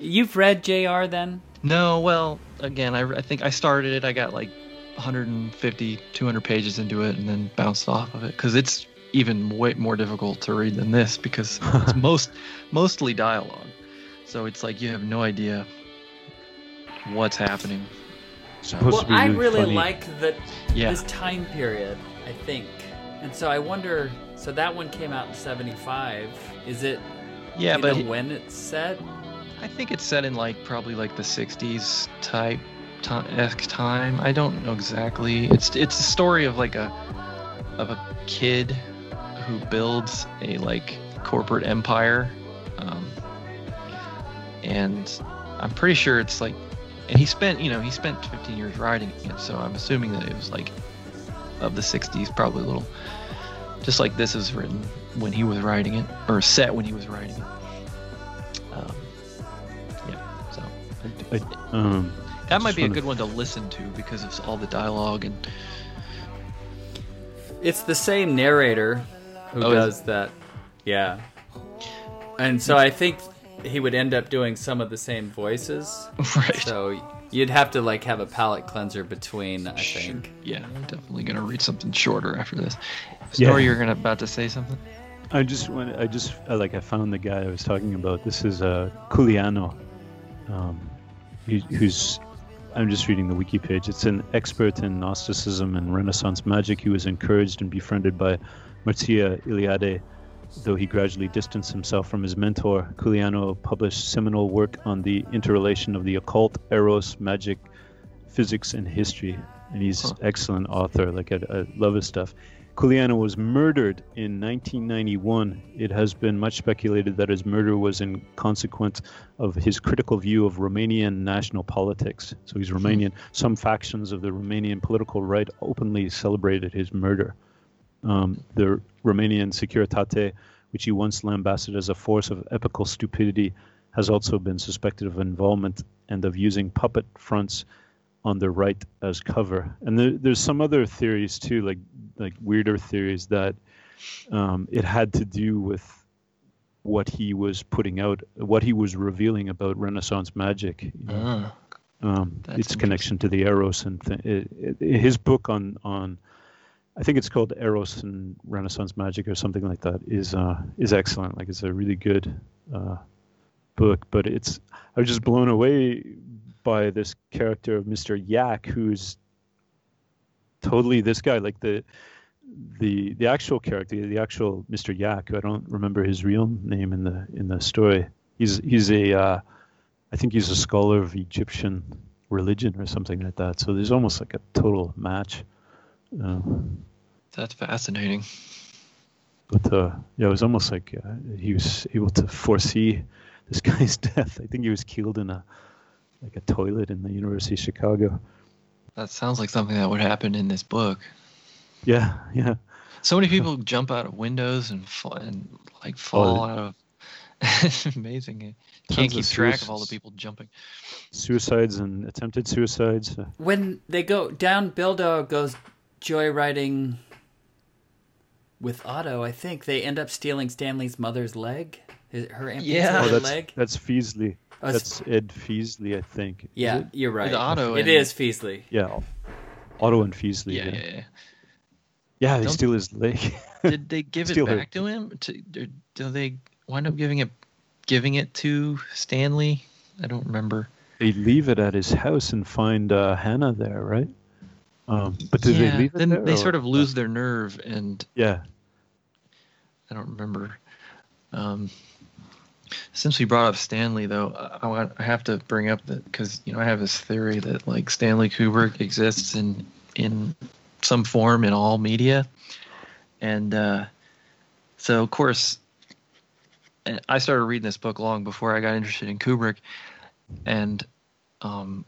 You've read JR then? No, well, again, I, I think I started it. I got like 150, 200 pages into it, and then bounced off of it because it's even way more difficult to read than this because it's most mostly dialogue. So it's like you have no idea what's happening. Supposed well, to be I really really funny. like that Yeah. this time period. I think, and so I wonder. So that one came out in '75. Is it? Yeah, but when it's set? I think it's set in like probably like the 60s type time. I don't know exactly. It's it's a story of like a of a kid who builds a like corporate empire, um, and I'm pretty sure it's like, and he spent you know he spent 15 years writing it, so I'm assuming that it was like of the 60s, probably a little, just like this is written when he was writing it or set when he was writing it. I, um, that might be a wanna- good one to listen to because of all the dialogue and It's the same narrator who Oh, does that. Yeah. And so I think he would end up doing some of the same voices. right. So you'd have to like have a palate cleanser between, I think. Yeah, I'm definitely gonna read something shorter after this. Yeah. Story, you're gonna about to say something? I just want. I just uh, like I found the guy I was talking about. This is uh, Culianu, um, he, who's. I'm just reading the wiki page. It's an expert in Gnosticism and Renaissance magic. He was encouraged and befriended by Mircea Eliade, though he gradually distanced himself from his mentor. Culianu published seminal work on the interrelation of the occult, eros, magic, physics, and history. And he's Huh. excellent author. Like I, I love his stuff. Culianu was murdered in 1991. It has been much speculated that his murder was in consequence of his critical view of Romanian national politics. So he's Romanian. Some factions of the Romanian political right openly celebrated his murder. Um, the Romanian Securitate, which he once lambasted as a force of epical stupidity, has also been suspected of involvement and of using puppet fronts on the right as cover. And there, there's some other theories too, like like weirder theories that um, it had to do with what he was putting out, what he was revealing about Renaissance magic. you know Ah, um, its connection to the eros and th- it, it, his book on on I think it's called Eros and Renaissance Magic or something like that is uh, is excellent. Like it's a really good uh, book, but it's I was just blown away by this character of Mr. Yak, who's totally this guy. Like the the the actual character, the actual Mr. Yak. I don't remember his real name in the in the story. He's he's a uh, I think he's a scholar of Egyptian religion or something like that. So there's almost like a total match. Uh, that's fascinating. but uh, yeah, it was almost like uh, he was able to foresee this guy's death. I think he was killed in a like a toilet in the University of Chicago. That sounds like something that would happen in this book. Yeah, yeah. So many people jump out of windows and fall, and like fall Oh, out of. it's amazing. You can't keep of track of all the people jumping. Suicides and attempted suicides. When they go down, Bildo goes joyriding with Otto. I think they end up stealing Stanley's mother's leg. Her amputated Yeah. Oh, oh, that's leg. that's Feasley. That's Ed Feasley, I think. Yeah, it? you're right. With Otto It and- is Feasley. Yeah. Otto and Feasley. Yeah, Yeah, yeah, yeah. Yeah, they Don't- steal his leg. Did they give it Steal her. back to him? To, or do they wind up giving it, giving it to Stanley? I don't remember. they leave it at his house and find uh, Hannah there, right? Um, but did yeah, they leave it then there? they or- sort of lose their nerve, and Yeah. I don't remember. Um, since we brought up Stanley, though, I, I I have to bring up that because you know I have this theory that like Stanley Kubrick exists in in some form in all media, and uh, so of course, and I started reading this book long before I got interested in Kubrick, and um,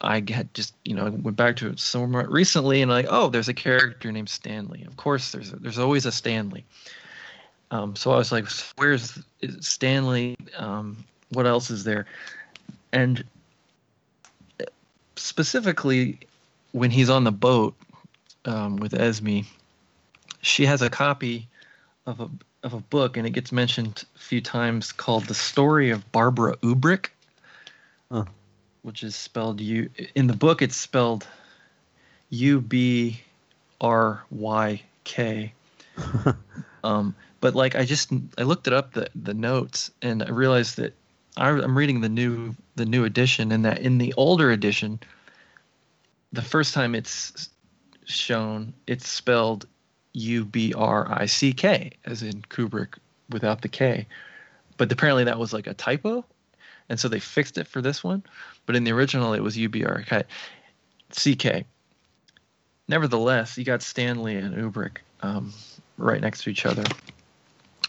I had just you know went back to it somewhat recently and like oh there's a character named Stanley. Of course there's there's always a Stanley. Um, so I was like, where's is Stanley? Um, what else is there? And specifically, when he's on the boat um, with Esme, she has a copy of a of a book, and it gets mentioned a few times, called "The Story of Barbara Ubryk," Huh. which is spelled U. In the book, it's spelled U B R Y K. um, but like I just I looked it up the the notes and I realized that I, I'm reading the new the new edition and that in the older edition, the first time it's shown it's spelled U B R I C K as in Kubrick without the K, but apparently that was like a typo, and so they fixed it for this one. But in the original, it was U B R C K. Nevertheless, you got Stanley and Kubrick um, right next to each other.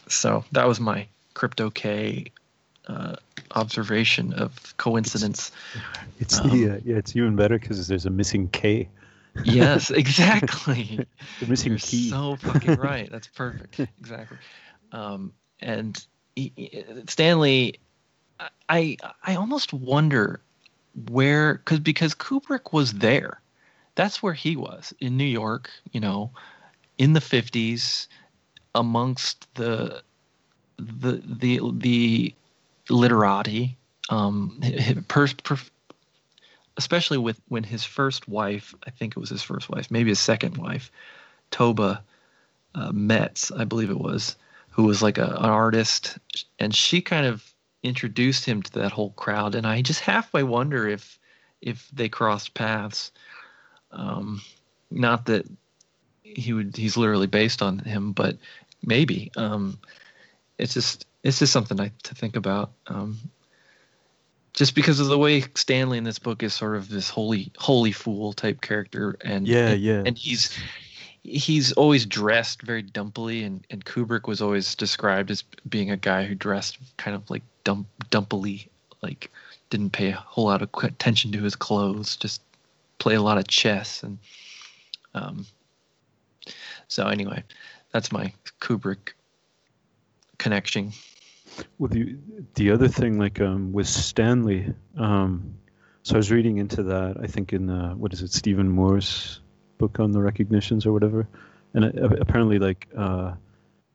So that was my crypto K uh, observation of coincidence. It's Um, the, uh, yeah, it's even better because there's a missing K. yes, exactly. The missing You're key. so fucking right. That's perfect. Exactly. Um, and he, he- Stanley, I I almost wonder where because because Kubrick was there. That's where he was in New York. You know, in the fifties, amongst the the the the literati. Um, per, per, especially with when his first wife, I think it was his first wife, maybe his second wife, Toba uh, Metz, I believe it was, who was like a, an artist, and she kind of introduced him to that whole crowd. And I just halfway wonder if if they crossed paths. Um, not that he would he's literally based on him, but maybe. Um, it's just it's just something I, to think about. Um, just because of the way Stanley in this book is sort of this holy holy fool type character, and Yeah, and, yeah. and he's he's always dressed very dumpily, and and Kubrick was always described as being a guy who dressed kind of like dump dumpily, like didn't pay a whole lot of attention to his clothes, just play a lot of chess, and um. So anyway, that's my Kubrick connection. Well, the the other thing, like um, with Stanley, um, so I was reading into that. I think in uh, what is it, Steven Moore's book on the recognitions or whatever, and uh, apparently, like uh,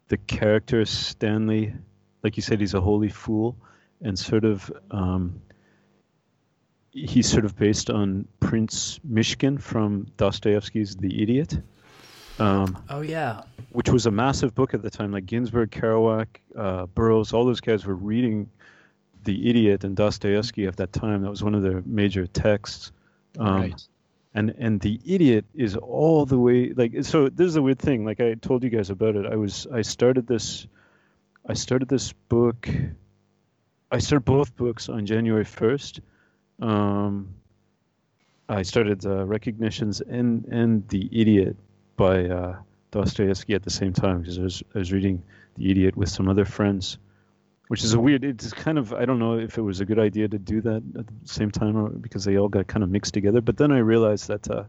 the character Stanley, like you said, he's a holy fool, and sort of um, he's sort of based on Prince Myshkin from Dostoevsky's The Idiot. Um, Oh yeah. which was a massive book at the time. Like Ginsberg, Kerouac, uh, Burroughs, all those guys were reading The Idiot and Dostoevsky at that time. That was one of their major texts. Um, right. And and The Idiot is all the way like so. This is a weird thing. Like I told you guys about it. I was I started this, I started this book. I started both books on January first. Um, I started uh, Recognitions and and The Idiot by uh, Dostoevsky at the same time because I was I was reading The Idiot with some other friends, which is a weird. It's kind of I don't know if it was a good idea to do that at the same time or because they all got kind of mixed together. But then I realized that uh,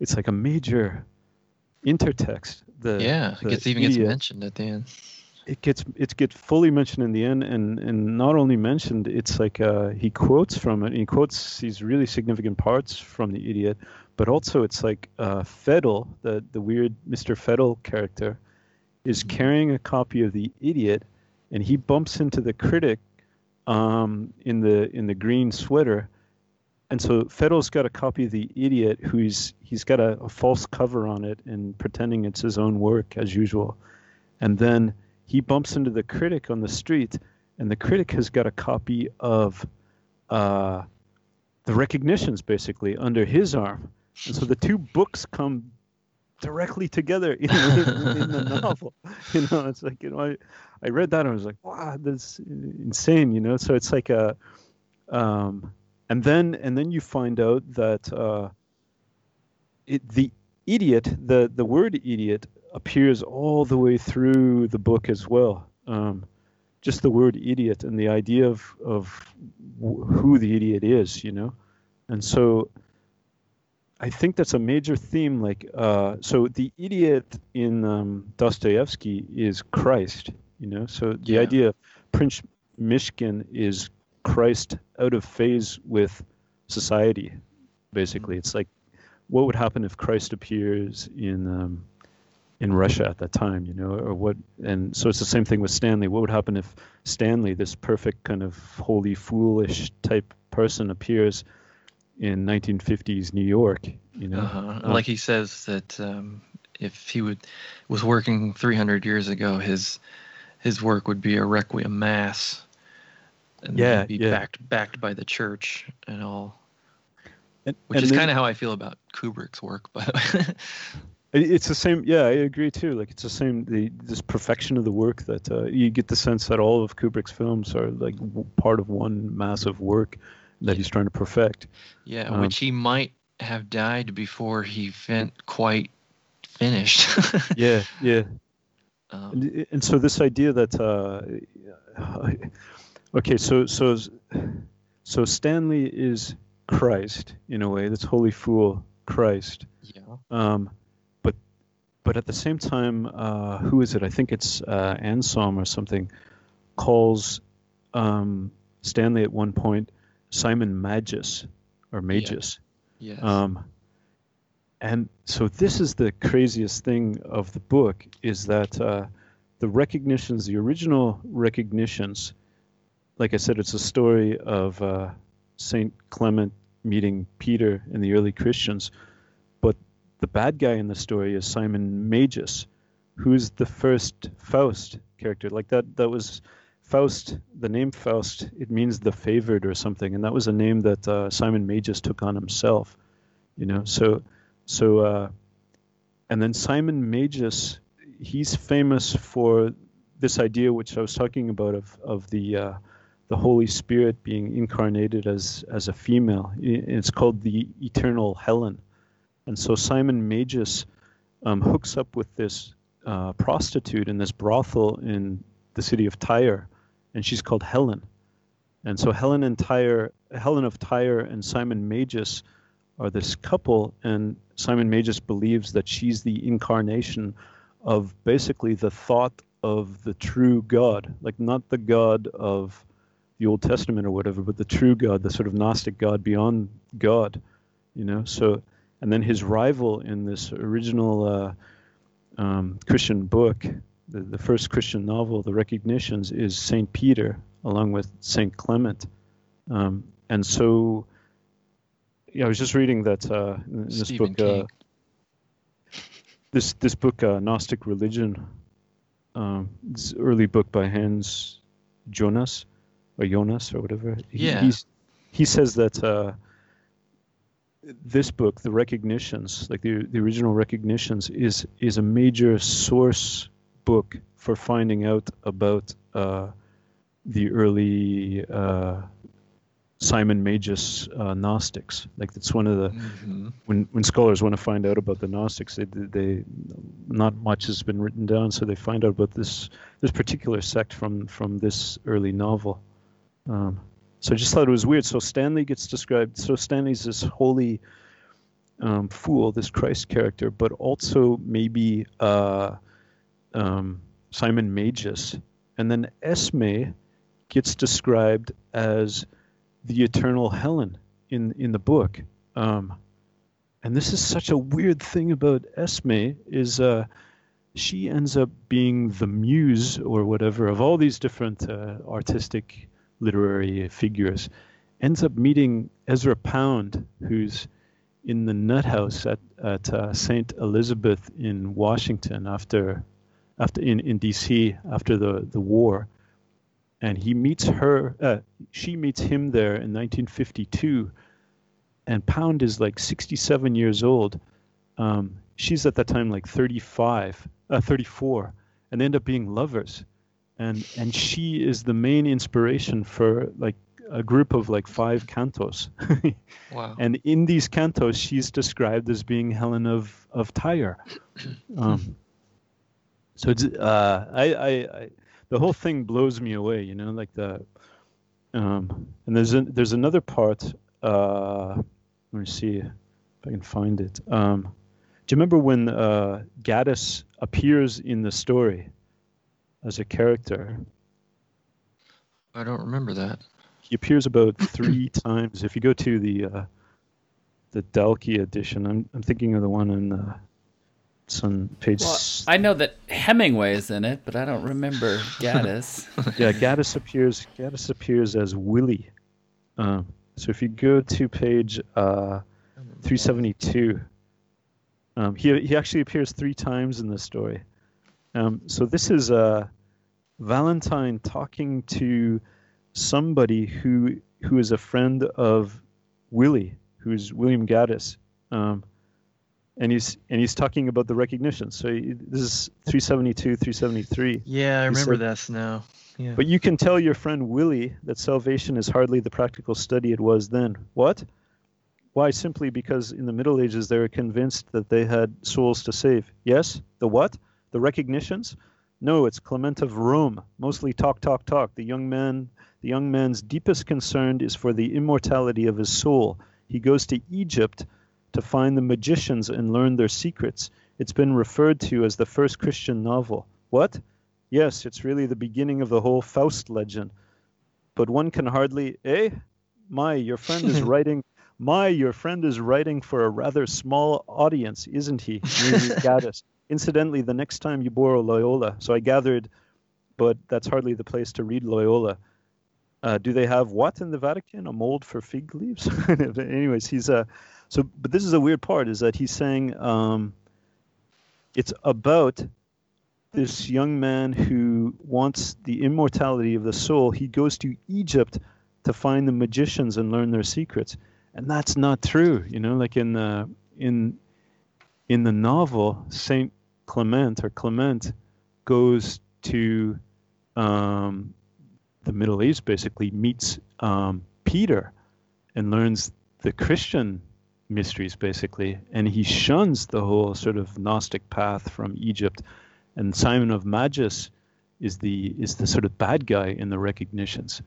it's like a major intertext. The yeah, it the gets even gets mentioned at the end. it gets it gets fully mentioned in the end and and not only mentioned it's like uh he quotes from it he quotes these really significant parts from the idiot but also it's like uh Feddle the the weird Mr. Feddle character is carrying a copy of the idiot and he bumps into the critic um in the in the green sweater. And so Feddle's got a copy of the idiot who's he's got a, a false cover on it and pretending it's his own work as usual. And then he bumps into the critic on the street, and the critic has got a copy of uh, the recognitions basically under his arm, and so the two books come directly together in, in, in the novel. You know, it's like you know, I I read that and I was like, wow, that's insane. You know, so it's like a, um, and then and then you find out that uh, it the idiot the the word idiot appears all the way through the book as well. Um, just the word idiot and the idea of of w- who the idiot is, you know, and so I think that's a major theme. Like, uh, so the idiot in um, Dostoevsky is Christ, you know. So the Yeah. idea of Prince Myshkin is Christ out of phase with society. Basically, it's like what would happen if Christ appears in um, in Russia at that time, you know, or what. And so it's the same thing with Stanley. What would happen if Stanley, this perfect kind of holy foolish type person, appears in 1950s New York? You know, uh-huh. uh, like he says that um, if he would was working 300 years ago, his his work would be a requiem mass, and yeah, be yeah. backed backed by the church and all. And, which and is kind of how I feel about Kubrick's work, but It's the same. Yeah, I agree too. Like it's the same. The this perfection of the work that uh, you get the sense that all of Kubrick's films are like w- part of one massive work that he's trying to perfect. yeah, Um, which he might have died before he fin- quite finished. Yeah, yeah. um, And, and so this idea that uh, okay, so so so Stanley is Christ in a way. That's holy fool Christ. yeah. Um, but but at the same time, uh, who is it? I think it's uh, Anselm or something calls um, Stanley at one point Simon Magus or Magus. Yes. Um, and so this is the craziest thing of the book is that uh, the recognitions, the original recognitions, like I said, it's a story of uh, Saint Clement meeting Peter and the early Christians, but the bad guy in the story is Simon Magus, who's the first Faust character. Like that, that was Faust. The name Faust, it means the favored or something, and that was a name that uh, Simon Magus took on himself. You know, so so uh, and then Simon Magus, he's famous for this idea which I was talking about of of the uh, the Holy Spirit being incarnated as as a female. It's called the Eternal Helen, and so Simon Magus um, hooks up with this uh, prostitute in this brothel in the city of Tyre, and she's called Helen. And so Helen and Tyre, Helen of Tyre and Simon Magus are this couple, and Simon Magus believes that she's the incarnation of basically the thought of the true God, like not the God of the Old Testament or whatever, but the true God, the sort of Gnostic God beyond God, you know. So, and then his rival in this original uh, um, Christian book, the, the first Christian novel, The Recognitions, is Saint Peter along with Saint Clement, um, and so. Yeah, I was just reading that uh, in this Stephen book. Uh, this this book, uh, Gnostic Religion, um, this early book by Hans Jonas or Jonas or whatever. He- Yeah. He says that uh, this book, the Recognitions, like the the original Recognitions, is is a major source book for finding out about uh, the early uh, Simon Magus uh, Gnostics. Like it's one of the Mhm. when when scholars want to find out about the Gnostics, they they not much has been written down, so they find out about this this particular sect from from this early novel. Um, so I just thought it was weird. So Stanley gets described. So Stanley's this holy um, fool, this Christ character, but also maybe uh, um, Simon Magus, and then Esme gets described as the eternal Helen in in the book. Um, and this is such a weird thing about Esme is uh, she ends up being the muse or whatever of all these different uh, artistic literary figures. Ends up meeting Ezra Pound, who's in the nut house at at uh, Saint Elizabeth in Washington after after in in D.C. after the the war, and he meets her. Uh, she meets him there in 1952 and Pound is like 67 years old. Um, she's at that time like 35, uh, 34, and they end up being lovers. And and she is the main inspiration for like a group of like five cantos. Wow. and in these cantos, she's described as being Helen of of Tyre. Um, so it's uh, I, I, I the whole thing blows me away. You know, like the um, and there's a, there's another part. Uh, let me see if I can find it. Um, do you remember when uh, Gaddis appears in the story as a character? I don't remember that. He appears about three times. If you go to the uh, the Dalkey edition, I'm I'm thinking of the one in uh, It's on page. Well, s- I know that Hemingway is in it, but I don't remember Gaddis. yeah, Gaddis appears. Gaddis appears as Willie. Um, so if you go to page uh, 372, um, he he actually appears three times in the story. Um, so this is uh, Valentine talking to somebody who who is a friend of Willie, who's William Gaddis. Um, and he's and he's talking about the recognition. So he- this is 372, 373. Yeah, I remember said- this now. Yeah. But you can tell your friend Willie that salvation is hardly the practical study it was then. What? Why? Simply because in the Middle Ages they were convinced that they had souls to save. Yes? The what? The recognitions? No, it's Clement of Rome. Mostly talk, talk, talk. The young man, the young man's deepest concern is for the immortality of his soul. He goes to Egypt to find the magicians and learn their secrets. It's been referred to as the first Christian novel. What? Yes, it's really the beginning of the whole Faust legend. But one can hardly, eh? My, your friend is writing. My, your friend is writing for a rather small audience, isn't he? Gaddis. Incidentally, the next time you borrow Loyola, so I gathered, but that's hardly the place to read Loyola. Uh, do they have what in the Vatican? A mold for fig leaves? Anyways, he's uh, so. But this is a weird part: is that he's saying um, it's about this young man who wants the immortality of the soul. He goes to Egypt to find the magicians and learn their secrets, and that's not true. You know, like in the in in the novel, Saint Clement or Clement goes to um, the Middle East, basically meets um, Peter and learns the Christian mysteries, basically, and he shuns the whole sort of Gnostic path from Egypt. And Simon of Magus is the is the sort of bad guy in the recognitions.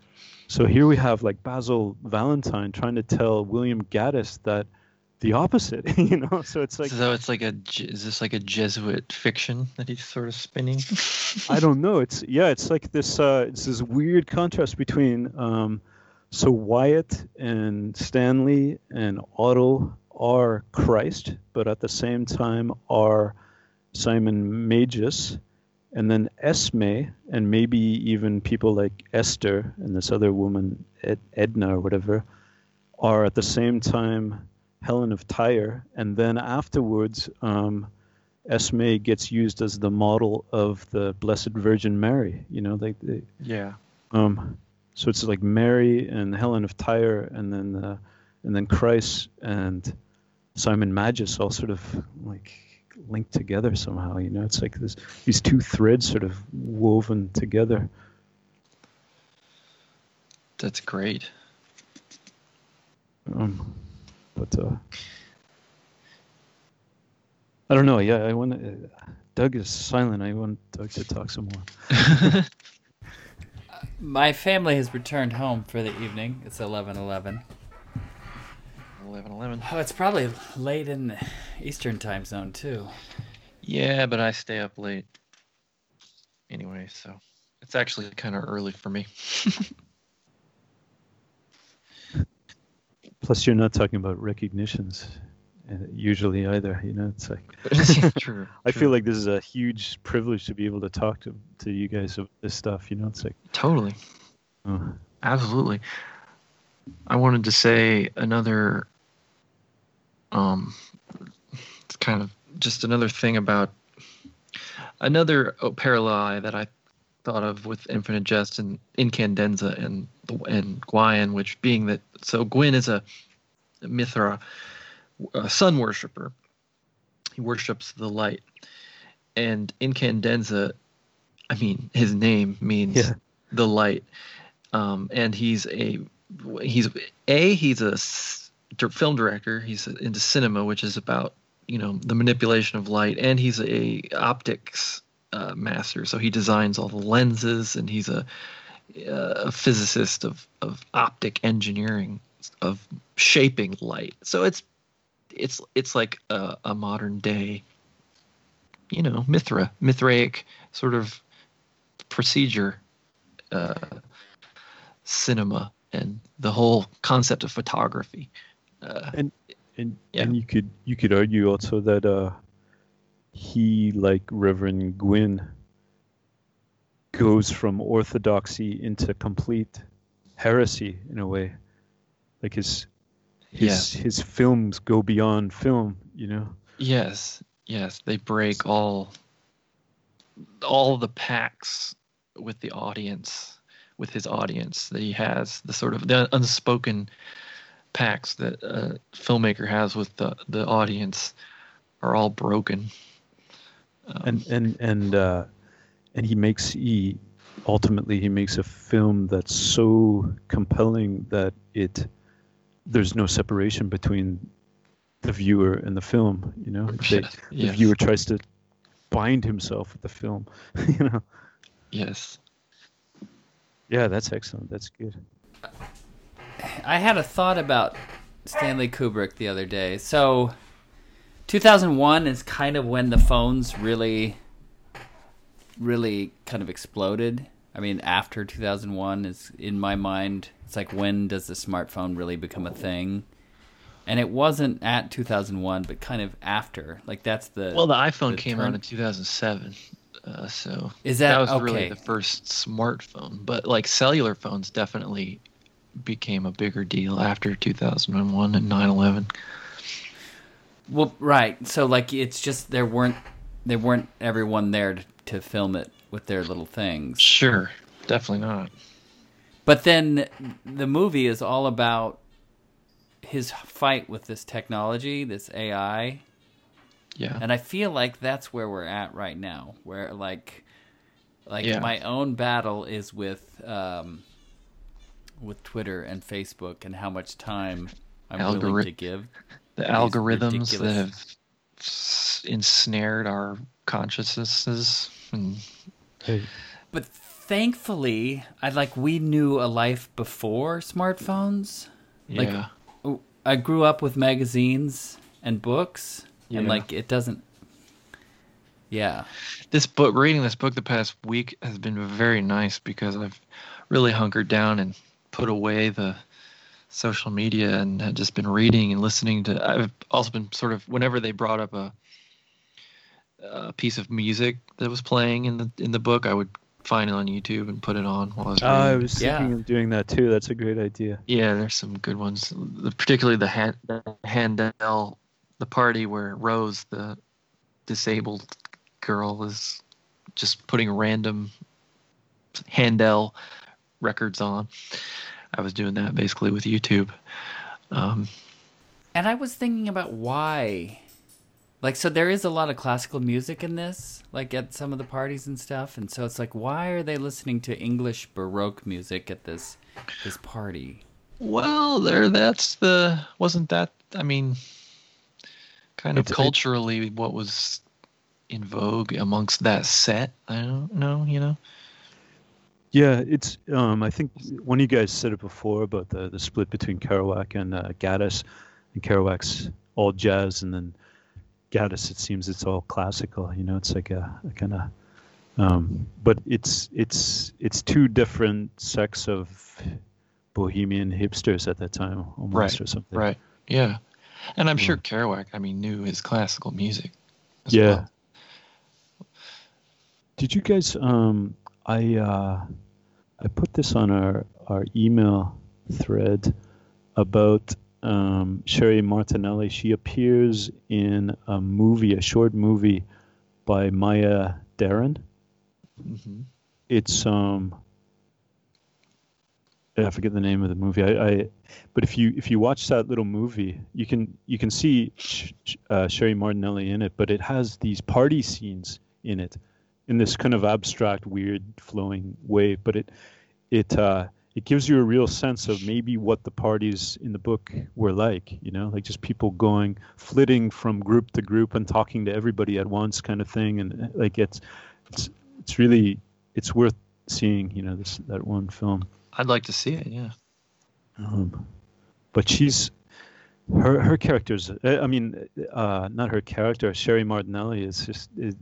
So here we have like Basil Valentine trying to tell William Gaddis that the opposite, you know. So it's like so it's like a is this like a Jesuit fiction that he's sort of spinning? I don't know. It's yeah, it's like this. Uh, it's this weird contrast between um, so Wyatt and Stanley and Otto are Christ, but at the same time are Simon Magus, and then Esme, and maybe even people like Esther and this other woman Ed- Edna or whatever, are at the same time Helen of Tyre, and then afterwards. Um, Esme gets used as the model of the Blessed Virgin Mary. You know, like the, yeah. um, so it's like Mary and Helen of Tyre, and then uh, and then Christ and Simon Magus all sort of like linked together somehow. You know, it's like this these two threads sort of woven together. That's great. Um, but uh, I don't know. Yeah, I want to. Doug is silent. I want Doug to talk some more. My family has returned home for the evening. It's eleven eleven. 11 11. Oh, it's probably late in the Eastern time zone too. Yeah, but I stay up late anyway, so it's actually kind of early for me. Plus, you're not talking about recognitions uh, usually either. You know, it's like true. I true. feel like this is a huge privilege to be able to talk to to you guys of this stuff. You know, it's like totally. uh, Absolutely. I wanted to say another um it's kind of just another thing about another parallel that I thought of with Infinite Jest and Incandenza and and Gwyon, which being that so Gwyon is a Mithra, a sun worshiper. He worships the light, and Incandenza, I mean, his name means Yeah. the light, um, and he's a he's a he's a film director. He's into cinema, which is about you know the manipulation of light, and he's a optics uh, master. So he designs all the lenses, and he's a, a physicist of of optic engineering of shaping light. So it's it's it's like a, a modern day, you know, Mithra, Mithraic sort of procedure, uh, cinema, and the whole concept of photography. Uh, and Yeah. and you could you could argue also that uh, he, like Reverend Gwyon, goes from orthodoxy into complete heresy in a way. Like his his Yeah. his films go beyond film, you know. Yes, yes, they break all all the pacts with the audience, with his audience that he has, the sort of the unspoken pacts that a filmmaker has with the the audience are all broken. Um, and and and uh, and he makes he ultimately he makes a film that's so compelling that it there's no separation between the viewer and the film. You know, They- the viewer tries to bind himself with the film. you know. yes, Yeah, that's excellent. That's good. I had a thought about Stanley Kubrick the other day. So, 2001 is kind of when the phones really, really kind of exploded. I mean, after 2001 is in my mind. It's like when does the smartphone really become a thing? And it wasn't at 2001, but kind of after. Like that's the Well, the iPhone the came out in 2007, uh, so Is that, that- was okay. really the first smartphone. But like cellular phones definitely became a bigger deal after 2001 and 9/11. Well, right. So like it's just there weren't there weren't everyone there to, to film it with their little things. Sure, definitely not. But then the movie is all about his fight with this technology, this AI, Yeah, and I feel like that's where we're at right now. Where like, like Yeah. my own battle is with um, with Twitter and Facebook and how much time I'm willing to give. the algorithms ridiculous- that have ensnared our consciousnesses and Hey, But thankfully, I like we knew a life before smartphones. Like, yeah, Oh, I grew up with magazines and books, and like it doesn't. Yeah, this book reading this book the past week has been very nice because I've really hunkered down and put away the social media and had just been reading and listening to I've also been sort of whenever they brought up a a piece of music that was playing in the in the book I would find it on YouTube and put it on while I was oh, reading. I was Yeah. thinking of doing that too. That's a great idea. Yeah, there's some good ones. The- Particularly the, Han- the Handel, the party where Rose, the disabled girl, is just putting random Handel records on. I was doing that basically with YouTube. Um, and I was thinking about why. Like, so there is a lot of classical music in this, like at some of the parties and stuff, and so it's like, why are they listening to English Baroque music at this this party? well, there. That's the. Wasn't that? I mean, kind of It's- it- culturally what was in vogue amongst that set. I don't know. You know. Yeah, it's. Um, I think one of you guys said it before about the the split between Kerouac and uh, Gaddis, and Kerouac's all jazz, and then Gaddis. It seems it's all classical. You know, it's like a, a kind of. Um, but it's it's it's two different sects of bohemian hipsters at that time, almost Right, or something. Right. Yeah. And I'm Yeah. sure Kerouac, I mean, knew his classical music. as Yeah. well. Did you guys? Um, I uh, I put this on our our email thread about um, Sheri Martinelli. She appears in a movie, a short movie by Maya Deren. Mhm. It's um. I forget the name of the movie. I, I, but if you if you watch that little movie, you can you can see uh, Sheri Martinelli in it, but it has these party scenes in it, in this kind of abstract, weird, flowing way. But it it uh, it gives you a real sense of maybe what the parties in the book were like. You know, like just people going flitting from group to group and talking to everybody at once, kind of thing. And uh, like it's it's it's really it's worth seeing. You know, this that one film. I'd like to see it, yeah. Um, but she's her her characters. uh, I mean, uh, not her character. Sheri Martinelli is just is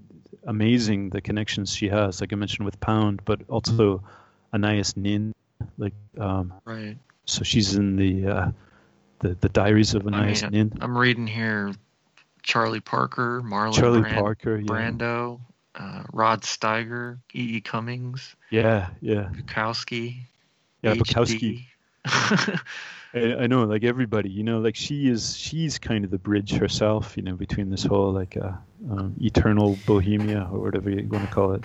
amazing. The connections she has, like I mentioned with Pound, but also Anais Nin. Like, um, Right. so she's in the uh, the the Diaries of I Anais mean, Nin. I'm reading here Charlie Parker, Marlon Charlie Brand- Parker, yeah, Brando, uh, Rod Steiger, E. E. Cummings, yeah, yeah, Bukowski. yeah. Bukowski. I, I know, like everybody, you know, like she is, she's kind of the bridge herself, you know, between this whole like uh, um, eternal bohemia or whatever you want to call it.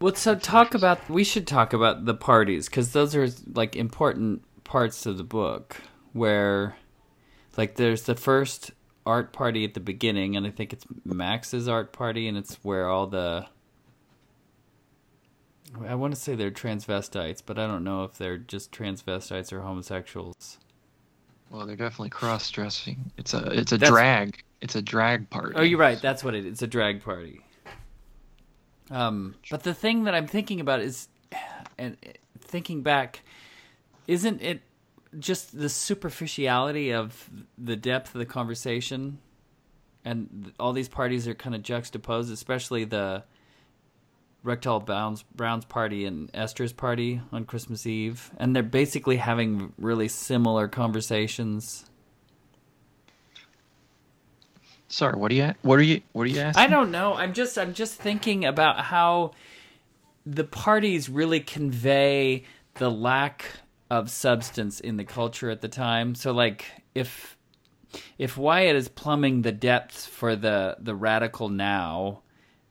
Well, so talk about. We should talk about the parties because those are like important parts of the book. Where, like, there's the first art party at the beginning, and I think it's Max's art party, and it's where all the. I want to say they're transvestites, but I don't know if they're just transvestites or homosexuals. well, they're definitely cross-dressing. It's a it's a That's- drag. It's a drag party. Oh, you're right. That's what it is. It's a drag party. Um, but the thing that I'm thinking about is, and thinking back, isn't it just the superficiality of the depth of the conversation? And all these parties are kind of juxtaposed, especially the Recktall Brown's, Brown's party and Esther's party on Christmas Eve. And they're basically having really similar conversations. Sorry, what are you? What are you? What are you asking? I don't know. I'm just I'm just thinking about how the parties really convey the lack of substance in the culture at the time. So like if if Wyatt is plumbing the depths for the the radical now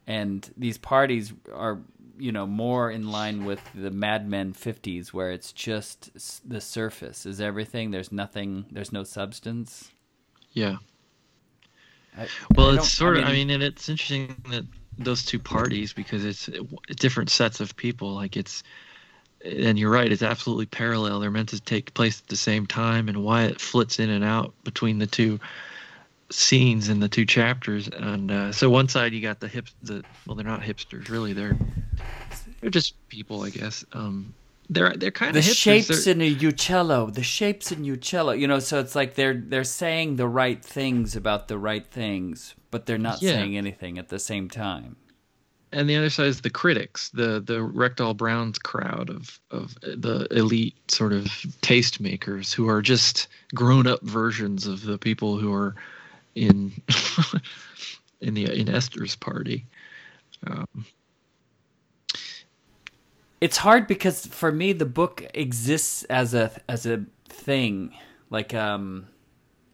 and these parties are you know more in line with the Mad Men 50s where it's just the surface is everything there's nothing there's no substance Yeah. I, Well, I it's sort of. I mean- mean, and it's interesting that those two parties because it's different sets of people. Like it's, and you're right. It's absolutely parallel. They're meant to take place at the same time, and why it flits in and out between the two scenes in the two chapters. And uh, so one side you got the hip, the well, they're not hipsters really. They're they're just people, I guess. Um, they're they're kind the of shapes in a Uccello the shapes in Uccello you know so it's like they're they're saying the right things about the right things but they're not Yeah. saying anything at the same time and the other side is the critics, the the Recktall Browns crowd of of the elite sort of tastemakers who are just grown up versions of the people who are in in the in Esther's party. Um, it's hard because for me the book exists as a as a thing. Like um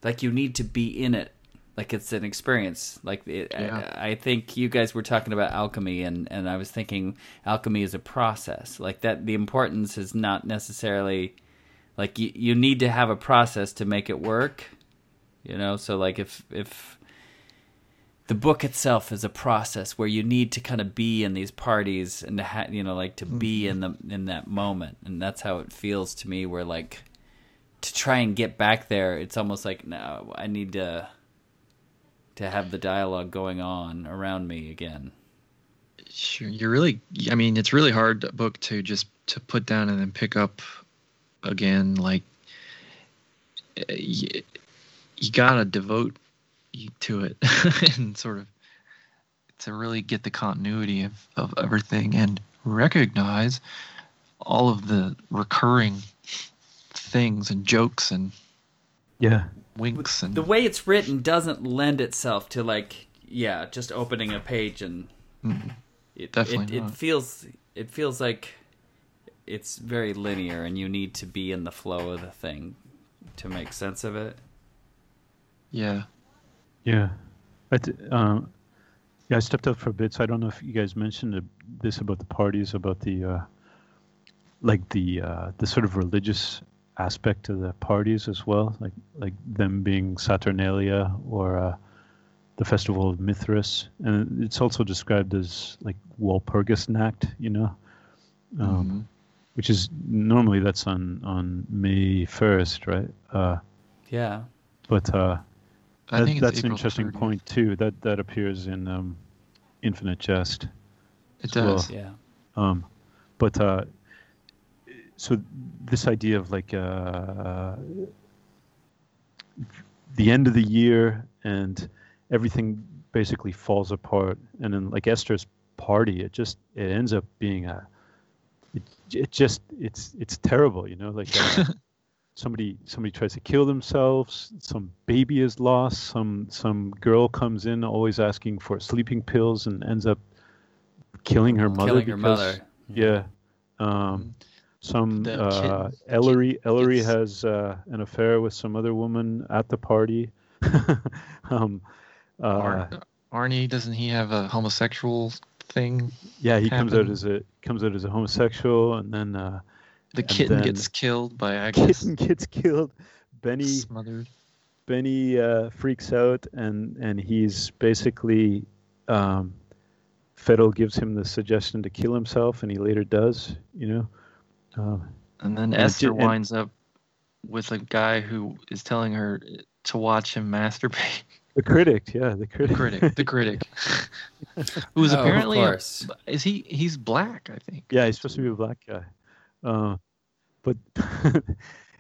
like you need to be in it. Like it's an experience. Like it, Yeah. I, I think you guys were talking about alchemy and and i was thinking alchemy is a process. Like that the importance is not necessarily like you, you need to have a process to make it work you know? So like if if the book itself is a process where you need to kind of be in these parties and to ha- you know like to be in the in that moment and that's how it feels to me where like to try and get back there it's almost like no i need to to have the dialogue going on around me again sure, you're really. I mean, it's really hard book to just to put down and then pick up again. Like uh, you, you gotta devote to it and sort of to really get the continuity of, of everything and recognize all of the recurring things and jokes and Yeah, winks and the way it's written doesn't lend itself to like yeah just opening a page and Mm, it, Definitely it, it feels it feels like it's very linear and you need to be in the flow of the thing to make sense of it. Yeah yeah. I um, yeah, I stepped out for a bit, so I don't know if you guys mentioned this about the parties, about the uh, like the uh, the sort of religious aspect of the parties as well, like like them being Saturnalia or uh, the festival of Mithras, and it's also described as like Walpurgisnacht, you know, um, Mhm. which is normally that's on on May first, right? Uh, yeah but uh, I that- think it's that's an interesting 30th. point too. That that appears in um, Infinite Jest. it as well. does yeah Um, but uh, so this idea of like uh, the end of the year and everything basically falls apart, and then like Esther's party, it just it ends up being a it, it just it's it's terrible, you know, like uh, somebody somebody tries to kill themselves. Some baby is lost. Some some girl comes in always asking for sleeping pills and ends up killing her mother. Killing her mother. Yeah. Um, some The uh, kid- Ellery Ellery gets- has uh, an affair with some other woman at the party. um, uh, Ar- Arnie, doesn't he have a homosexual thing? yeah, he comes out as a comes out as a homosexual, and then uh, The And kitten gets killed by Agnes. kitten gets killed. Benny Smothered. Benny uh, freaks out, and and he's basically um, Feddle gives him the suggestion to kill himself, and he later does. You know. Uh, And then And Esther and- winds up with a guy who is telling her to watch him masturbate. the critic, yeah, the The critic. critic, the critic, who is Oh, of apparently a- is he? He's black, I think. Yeah, he's supposed to be a black guy. Uh, but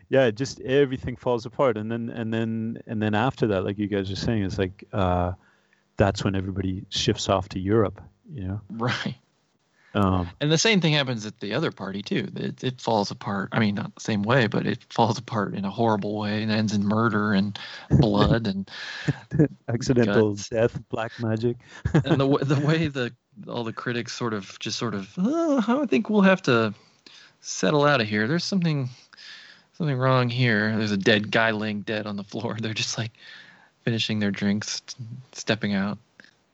yeah, just everything falls apart, and then and then and then after that, like you guys are saying, it's like uh, that's when everybody shifts off to Europe. You know, Right. um, And the same thing happens at the other party too. It, it falls apart. I mean, not the same way, but it falls apart in a horrible way and ends in murder and blood and accidental Guts. death, black magic. and the the way the all the critics sort of just sort of oh, I think we'll have to settle out of here. There's something something wrong here. There's a dead guy laying dead on the floor. They're just like finishing their drinks, stepping out.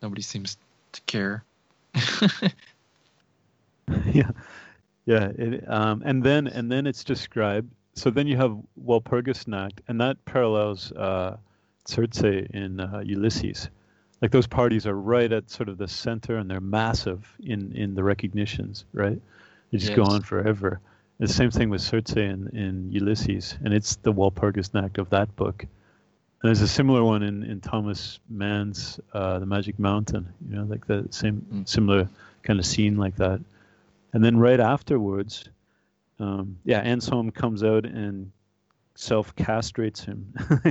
Nobody seems to care. yeah, yeah. It, um, and then and then it's described. So then you have Walpurgisnacht, and that parallels uh, Circe in uh, Ulysses. Like those parties are right at sort of the center, and they're massive in in the recognitions. Right, they just go on forever. The same thing with Circe in, in Ulysses, and it's the Walpurgis Walpurgisnacht of that book. And there's a similar one in, in Thomas Mann's uh, The Magic Mountain. You know, like the same Mm. similar kind of scene like that. And then right afterwards, um, yeah, Anselm comes out and self castrates him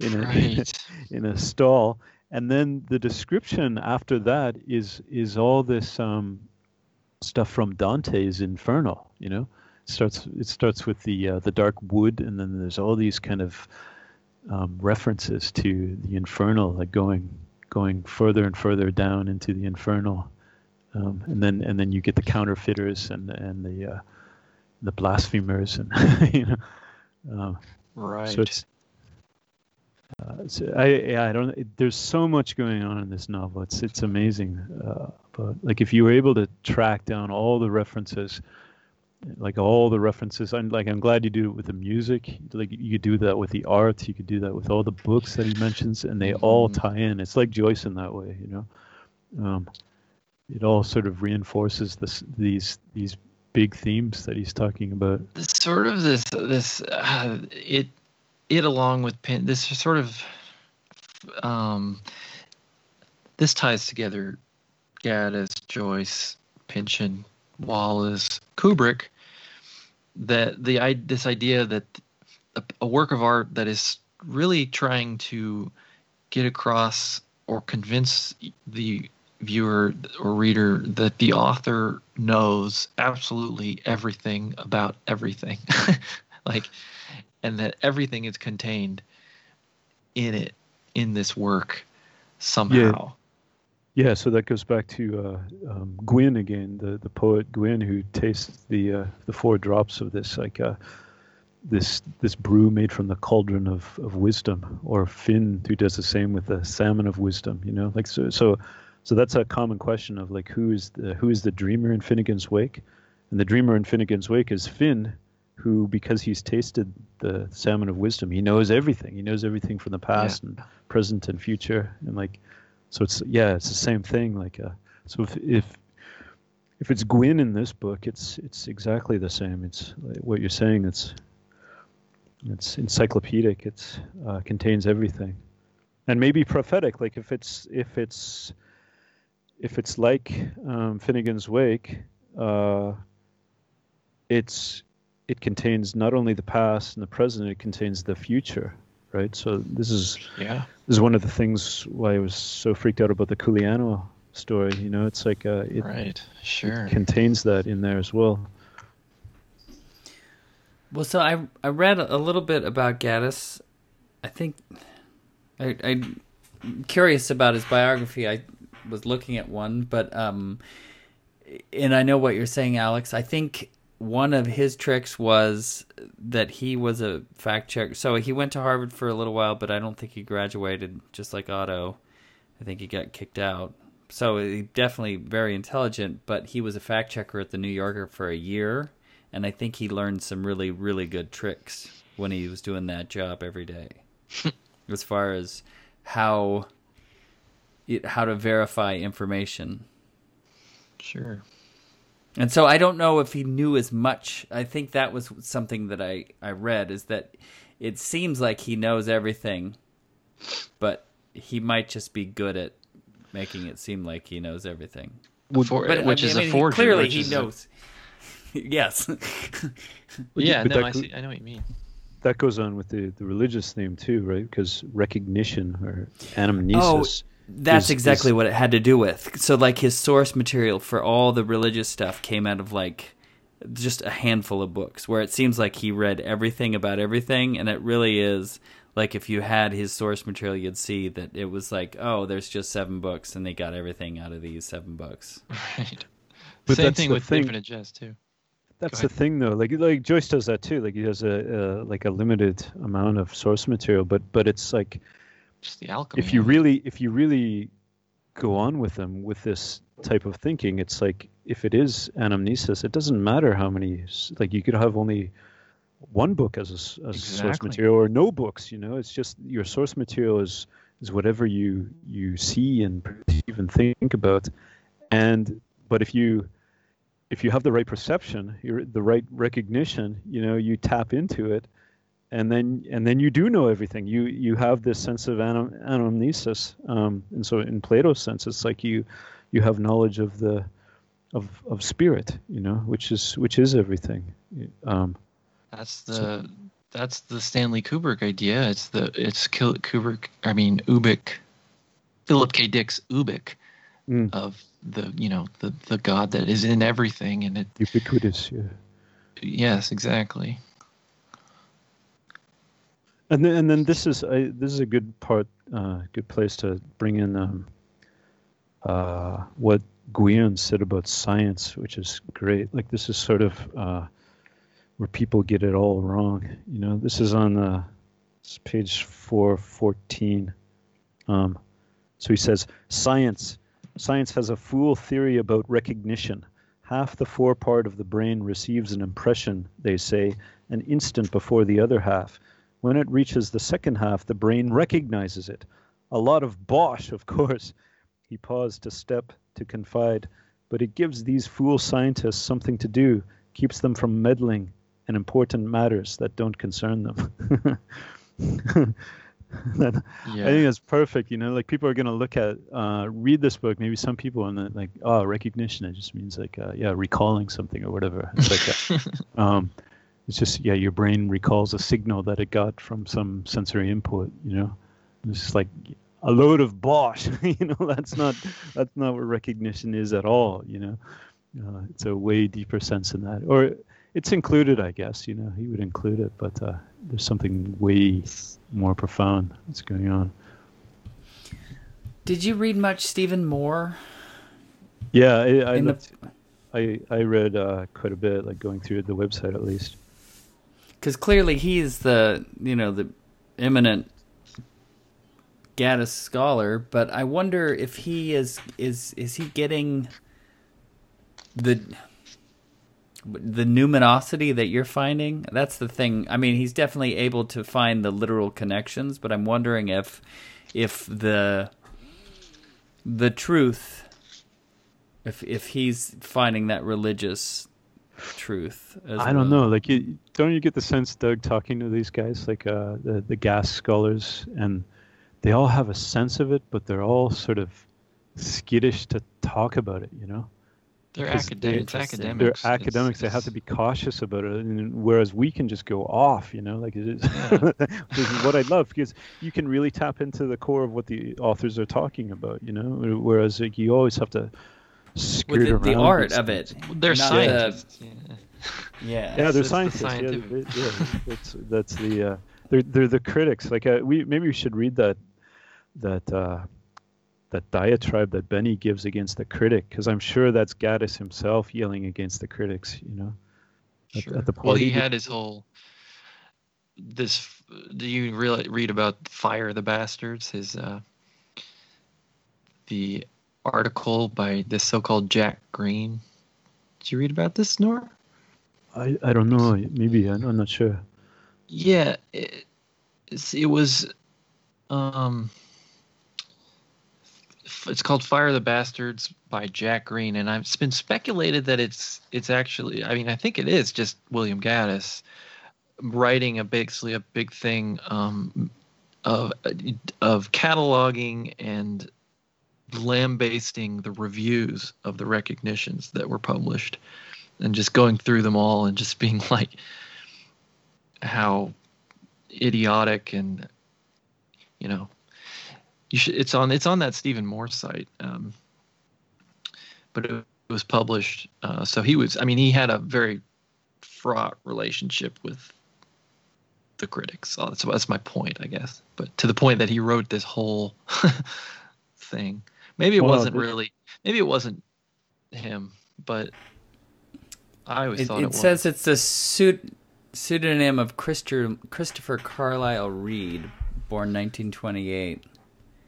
in, a, Right. in a stall. And then the description after that is is all this um, stuff from Dante's Inferno. You know, it starts it starts with the uh, the dark wood, and then there's all these kind of um, references to the infernal, like going going further and further down into the infernal, um, and then and then you get the counterfeiters and and the uh, the blasphemers, and you know. Um, Right. so it's, uh, so I I don't. It, there's so much going on in this novel. It's it's amazing. Uh, but like if you were able to track down all the references, like all the references, I'm like I'm glad you do it with the music. Like you could do that with the art. You could do that with all the books that he mentions, and they all Mhm. tie in. It's like Joyce in that way, you know. Um, it all sort of reinforces this these these big themes that he's talking about. Sort of this this uh, it it along with this sort of um this ties together Gaddis, Joyce, Pynchon, Wallace, Kubrick that the this idea that a, a work of art that is really trying to get across or convince the viewer or reader that the author knows absolutely everything about everything. Like and that everything is contained in it in this work somehow. Yeah, yeah so that goes back to uh, um, Gwyn again, the, the poet Gwyn, who tastes the uh, the four drops of this like uh, this this brew made from the cauldron of, of wisdom, or Finn, who does the same with the salmon of wisdom. You know, like so so so that's a common question of like who is the who is the dreamer in Finnegan's Wake, and the dreamer in Finnegan's Wake is Finn, who because he's tasted the salmon of wisdom, he knows everything. He knows everything from the past and present and future, and like so it's yeah, it's the same thing. Like uh, so if if if it's Gwyon in this book, it's it's exactly the same. It's like what you're saying. It's it's encyclopedic. It's uh, contains everything, and maybe prophetic. Like if it's if it's if it's like um, Finnegan's Wake, uh, it's it contains not only the past and the present, it contains the future, right? So this is yeah this is one of the things why I was so freaked out about the Culianu story. You know, it's like uh, it right sure contains that in there as well. Well, so I I read a little bit about Gaddis. I think I I'm curious about his biography. I was looking at one, but um, and I know what you're saying, Alex. I think one of his tricks was that he was a fact checker. So he went to Harvard for a little while, but I don't think he graduated. Just like Otto, I think he got kicked out. So he definitely very intelligent, but he was a fact checker at the New Yorker for a year, and I think he learned some really really good tricks when he was doing that job every day, as far as how it, how to verify information. Sure. And so I don't know if he knew as much. I think that was something that I, I read is that it seems like he knows everything, but he might just be good at making it seem like he knows everything. For, But which I is mean, a forgery. Clearly, he is a- knows. yes. yeah, But no, that I see. I know what you mean. That goes on with the, the religious theme too, right? Because recognition or anamnesis. Oh, That's is- exactly is- what it had to do with. So, like, his source material for all the religious stuff came out of like just a handful of books, where it seems like he read everything about everything, and it really is like if you had his source material, you'd see that it was like, oh, there's just seven books, and they got everything out of these seven books. Right. But Same thing with thing. infinite jest too. That's the thing, though. Like like Joyce does that too. Like he has a, a like a limited amount of source material, but but it's like Just the alchemy. if you really if you really go on with them with this type of thinking, it's like if it is anamnesis, it doesn't matter how many. Like you could have only one book as a, as source material or no books. You know, it's just your source material is is whatever you you see and perceive and think about, and but if you if you have the right perception, you're, the right recognition, you know, you tap into it, and then and then you do know everything. You you have this sense of anam- anamnesis, um, and so in Plato's sense, it's like you you have knowledge of the of of spirit, you know, which is which is everything. Um, That's the that's the Stanley Kubrick idea. It's the it's Kubrick. I mean Ubik, Philip K. Dick's Ubik Mm. of the you know the the God that is in everything, and it ubiquitous, yeah. yes exactly. And then, and then this is I, this is a good part, uh, good place to bring in um, uh, what Gwyon said about science, which is great. Like this is sort of uh, where people get it all wrong. You know, this is on uh, page four fourteen. Um, so he says, science, science has a fool theory about recognition. Half the forepart of the brain receives an impression, they say, an instant before the other half. When it reaches the second half, the brain recognizes it. A lot of bosh, of course. He paused to step, to confide, but it gives these fool scientists something to do, keeps them from meddling in important matters that don't concern them. That- Yeah. I think that's perfect. You know, like people are gonna look at, uh, read this book. Maybe some people and then like, oh, recognition. It just means like, uh, yeah, recalling something or whatever. It's like, uh, um, it's just yeah, your brain recalls a signal that it got from some sensory input. You know, it's just like a load of bosh. you know, that's not that's not what recognition is at all. You know, uh, it's a way deeper sense than that, or it's included, I guess. You know, he would include it, but uh, there's something way more profound that's going on. Did you read much Steven Moore? Yeah, I I, the- looked, I, I read uh, quite a bit, like going through the website at least. Because clearly he's the you know the eminent Gaddis scholar, but I wonder if he is is is he getting the the numinosity that you're finding? That's the thing. I mean, he's definitely able to find the literal connections, but I'm wondering if if the the truth if if he's finding that religious truth as I don't well. know. Like, you, don't you get the sense, Doug, talking to these guys, like uh, the the gas scholars, and they all have a sense of it, but they're all sort of skittish to talk about it. You know, They're academics. they- academics. they're It's- academics. they have to be cautious about it, and whereas we can just go off. You know, like it is, which is what I love because you can really tap into the core of what the authors are talking about. You know, whereas like, you always have to skirt with the, the art of it. They're not the- scientists. yeah. Yeah. Yeah, they're It's the scientists. Yeah, they- yeah, that's that's the uh, they're they're the critics. Like uh, we maybe we should read that that uh, that diatribe that Benny gives against the critic, because I'm sure that's Gaddis himself yelling against the critics. You know, at, Sure. at the well, he had his whole this. Do you really read about Fire the Bastards? His uh, the article by this so-called Jack Green. Did you read about this, Nor? I I don't know. Maybe I'm, I'm not sure. Yeah, it, it's, it was. Um, it's called Fire the Bastards by Jack Green, and I've, it's been speculated that it's it's actually. I mean, I think it is just William Gaddis writing a basically a big thing um, of of cataloging and lambasting the reviews of the recognitions that were published, and just going through them all and just being like how idiotic and you know you should it's on it's on that Steven Moore site um, but it was published uh, so he was I mean he had a very fraught relationship with the critics. So that's, that's my point I guess but to the point that he wrote this whole thing maybe it Well, wasn't really maybe it wasn't him but I always It, thought it it, says it's the pseud- pseudonym of Christer, Christopher Carlisle Reed, born 1928.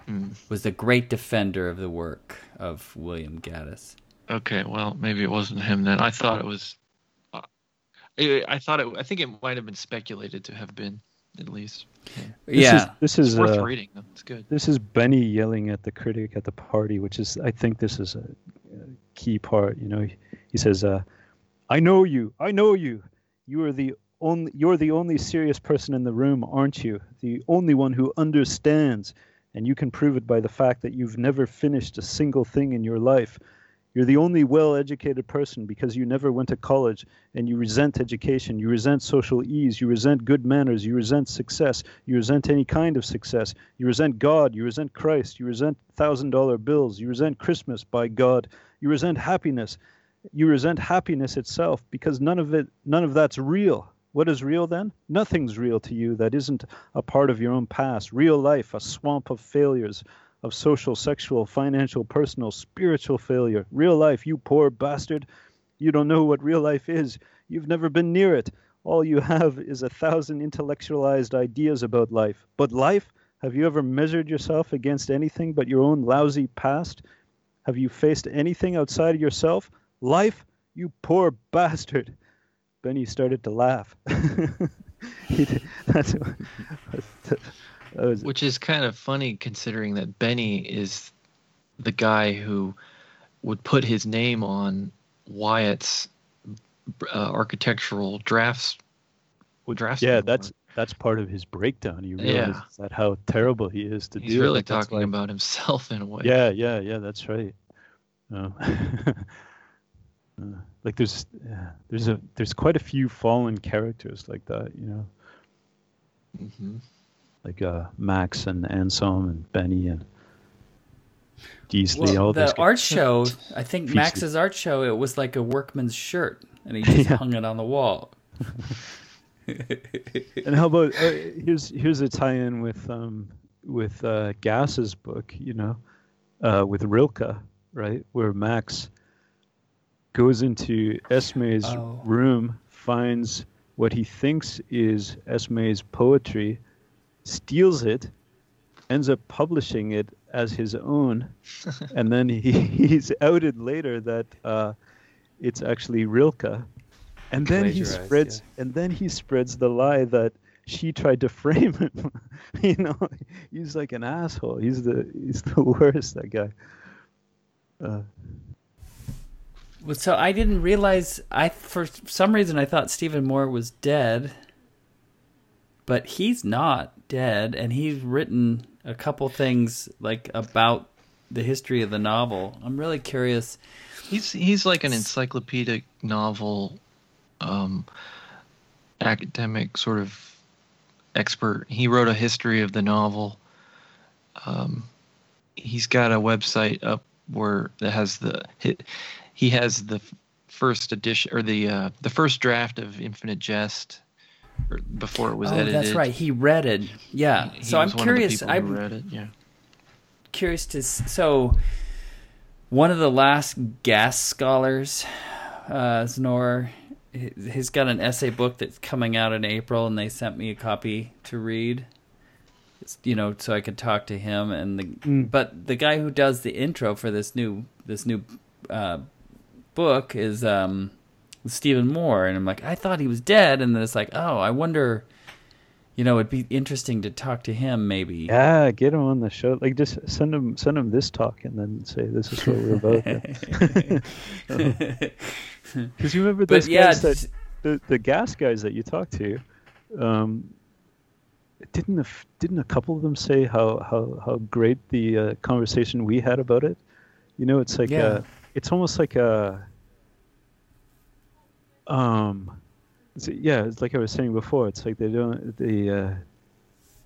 Hmm. Was the great defender of the work of William Gaddis. Okay, well, maybe it wasn't him then. I thought it was. Uh, I, I thought it. I think it might have been speculated to have been, at least. This yeah. Is, this is It's worth uh, reading. Though. It's good. This is Benny yelling at the critic at the party, which is, I think, this is a, a key part. You know, he, he says, uh, "I know you. I know you. You are the only. You're the only serious person in the room, aren't you? The only one who understands, and you can prove it by the fact that you've never finished a single thing in your life." You're the only well educated person because you never went to college and you resent education, you resent social ease, you resent good manners, you resent success, you resent any kind of success, you resent God, you resent Christ, you resent thousand dollar bills, you resent Christmas by God, you resent happiness, you resent happiness itself because none of it none of that's real. What is real then? Nothing's real to you that isn't a part of your own past. Real life, a swamp of failures, of social, sexual, financial, personal, spiritual failure. Real life, you poor bastard. You don't know what real life is. You've never been near it. All you have is a thousand intellectualized ideas about life. But life? Have you ever measured yourself against anything but your own lousy past? Have you faced anything outside of yourself? Life? You poor bastard. Benny started to laugh. he did, that's, that was, Which is kind of funny considering that Benny is the guy who would put his name on Wyatt's uh, architectural drafts. Drafts. yeah, that's that's part of his breakdown. You Yeah. realize that how terrible he is to He's do. it. really Like, talking why- about himself in a way. Yeah, yeah, yeah. That's right. Uh, uh, like there's there's a there's quite a few fallen characters like that. You know, hmm like uh, Max and Anselm and Benny and Deasley. Well, all the those guys. art show, I think Feasted. Max's art show, it was like a workman's shirt, and he just Yeah. hung it on the wall. And how about uh, here's here's a tie-in with um with uh, Gass's book, you know, uh, with Rilke, right, where Max goes into Esme's Oh. room, finds what he thinks is Esme's poetry, steals it, ends up publishing it as his own, and then he, he's outed later that uh, it's actually Rilke. And then he Plagiarized, spreads and then he spreads the lie that she tried to frame him. you know, he's like an asshole. He's the he's the worst, that guy. Uh, Well, so I didn't realize. I for some reason I thought Steven Moore was dead, but he's not dead, and he's written a couple things like about the history of the novel. I'm really curious. He's he's like an encyclopedic novel, um, academic sort of expert. He wrote a history of the novel. Um, he's got a website up where that has the he, he has the first edition or the uh, the first draft of Infinite Jest before it was oh, edited. that's right. He read it. Yeah. He so I'm was one curious. Of the I'm read it. Yeah. curious to. So, one of the last gas scholars, uh, Znor, he- he's got an essay book that's coming out in April, and they sent me a copy to read. You know, so I could talk to him and the. Mm. But the guy who does the intro for this new this new uh, book is um, Steven Moore, and I'm like, I thought he was dead, and then it's like, oh, I wonder. You know, it'd be interesting to talk to him, maybe. Yeah, get him on the show. Like, just send him send him this talk, and then say this is what we're about. Because you remember But yeah, guys that the, the gas guys that you talked to, um, didn't a, didn't a couple of them say how how, how great the uh, conversation we had about it? You know, it's like Yeah. uh it's almost like a um, it's- yeah, it's like I was saying before. It's like they don't they uh,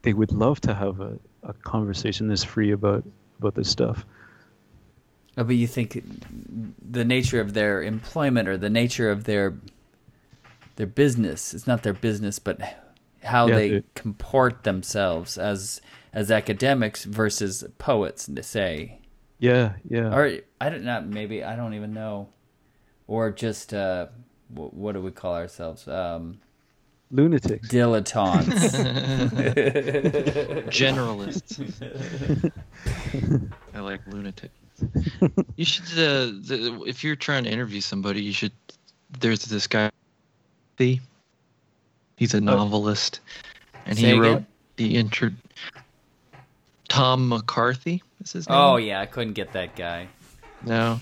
they would love to have a, a conversation this free about about this stuff. Oh, but you think the nature of their employment or the nature of their their business it's not their business but how Yeah, they they- comport themselves as as academics versus poets to say Yeah, yeah. or i don't know maybe i don't even know or just uh wh- what do we call ourselves um Lunatics. dilettantes Generalists. I like lunatic. You should, uh, the, if you're trying to interview somebody, you should. There's this guy. He's a novelist, and Say he again? wrote the intro. Tom McCarthy is his name. oh yeah i couldn't get that guy no,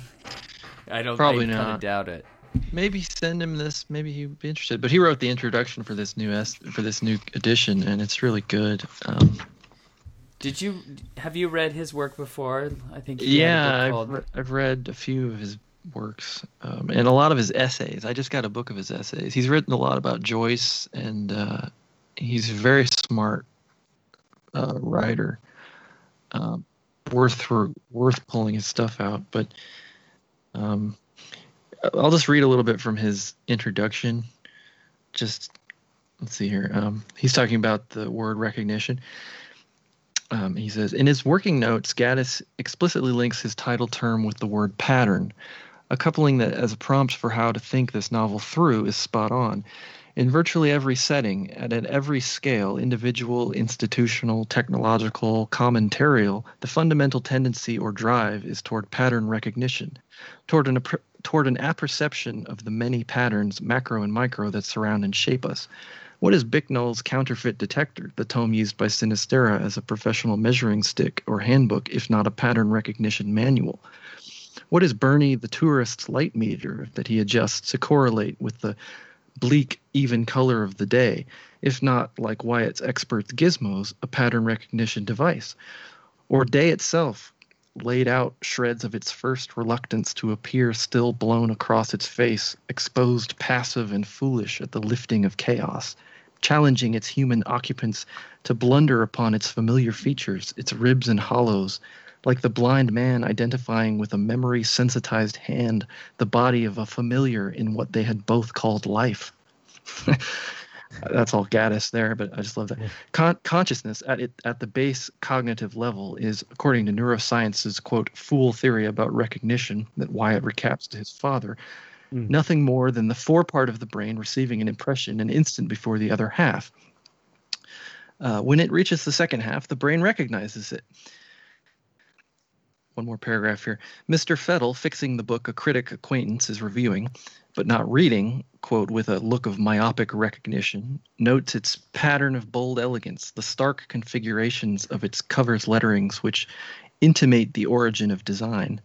i don't Probably I kinda not. doubt it maybe send him this. Maybe he'd be interested. But he wrote the introduction for this new es- for this new edition, and it's really good. Um, did you have you read his work before i think he had a yeah, I've, called- re- I've read a few of his works um, and a lot of his essays. I just got a book of his essays. He's written a lot about Joyce, and uh, he's a very smart uh, writer. Um, worth for worth pulling his stuff out, but um, I'll just read a little bit from his introduction. Just let's see here. Um, he's talking about the word recognition. Um, he says, in his working notes, Gaddis explicitly links his title term with the word pattern, a coupling that, as a prompt for how to think this novel through, is spot on. In virtually every setting and at every scale, individual, institutional, technological, commentarial, the fundamental tendency or drive is toward pattern recognition, toward an, toward an apperception of the many patterns, macro and micro, that surround and shape us. What is Bicknell's counterfeit detector, the tome used by Sinisterra as a professional measuring stick or handbook, if not a pattern recognition manual? What is Bernie the tourist's light meter that he adjusts to correlate with the bleak, even color of the day, if not, like Wyatt's expert's gizmos, a pattern recognition device? Or day itself, laid out shreds of its first reluctance to appear still blown across its face, exposed passive and foolish at the lifting of chaos, challenging its human occupants to blunder upon its familiar features, its ribs and hollows, like the blind man identifying with a memory sensitized hand the body of a familiar in what they had both called life. That's all Gaddis there, but I just love that. Con- consciousness at it at the base cognitive level is, according to neuroscience's quote fool theory about recognition that Wyatt recaps to his father, Mm. nothing more than the fore part of the brain receiving an impression an instant before the other half. Uh, when it reaches the second half, the brain recognizes it. One more paragraph here. Mr. Feddle, fixing the book a critic acquaintance is reviewing, but not reading, quote, with a look of myopic recognition, notes its pattern of bold elegance, the stark configurations of its cover's letterings which intimate the origin of design.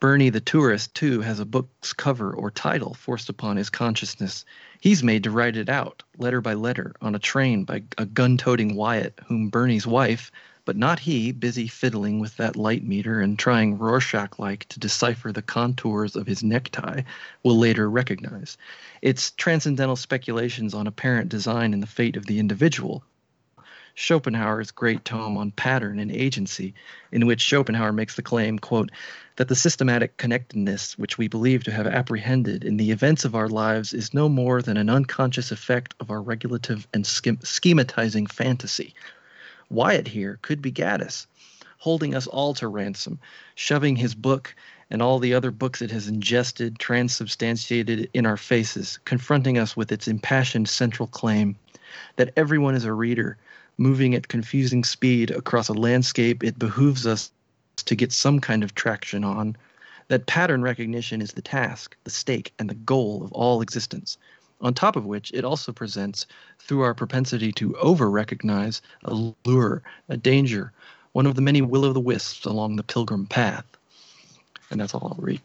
Bernie the tourist, too, has a book's cover or title forced upon his consciousness. He's made to write it out, letter by letter, on a train by a gun toting Wyatt, whom Bernie's wife, but not he, busy fiddling with that light meter and trying Rorschach like to decipher the contours of his necktie, will later recognize. It's transcendental speculations on apparent design and the fate of the individual. Schopenhauer's great tome on pattern and agency, in which Schopenhauer makes the claim, quote, that the systematic connectedness which we believe to have apprehended in the events of our lives is no more than an unconscious effect of our regulative and schematizing fantasy. Wyatt here could be Gaddis, holding us all to ransom, shoving his book and all the other books it has ingested, transubstantiated in our faces, confronting us with its impassioned central claim that everyone is a reader, moving at confusing speed across a landscape it behooves us to get some kind of traction on, that pattern recognition is the task, the stake, and the goal of all existence. On top of which, it also presents, through our propensity to over recognize, a lure, a danger, one of the many will o' the wisps along the pilgrim path. And that's all I'll read.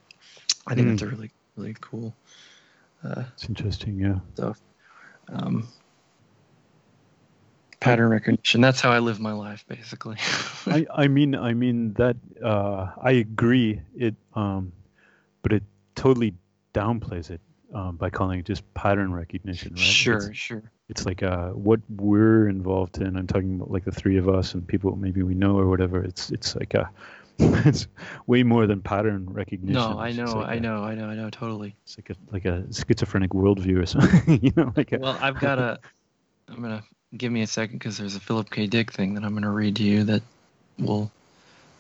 I think mm. that's a really, really cool. Uh, it's interesting, yeah. Stuff. Um, pattern recognition. That's how I live my life, basically. I, I mean, I mean that uh, I agree. It, um, but it totally downplays it um, by calling it just pattern recognition, right? Sure, it's, sure. It's like uh, what we're involved in. I'm talking about like the three of us and people maybe we know or whatever. It's it's like a it's way more than pattern recognition. No, I know, like I a, know, I know, I know, totally. It's like a like a schizophrenic worldview or something, you know, like. A, well, I've got a. I'm gonna give me a second because there's a Philip K. Dick thing that I'm gonna read to you that will.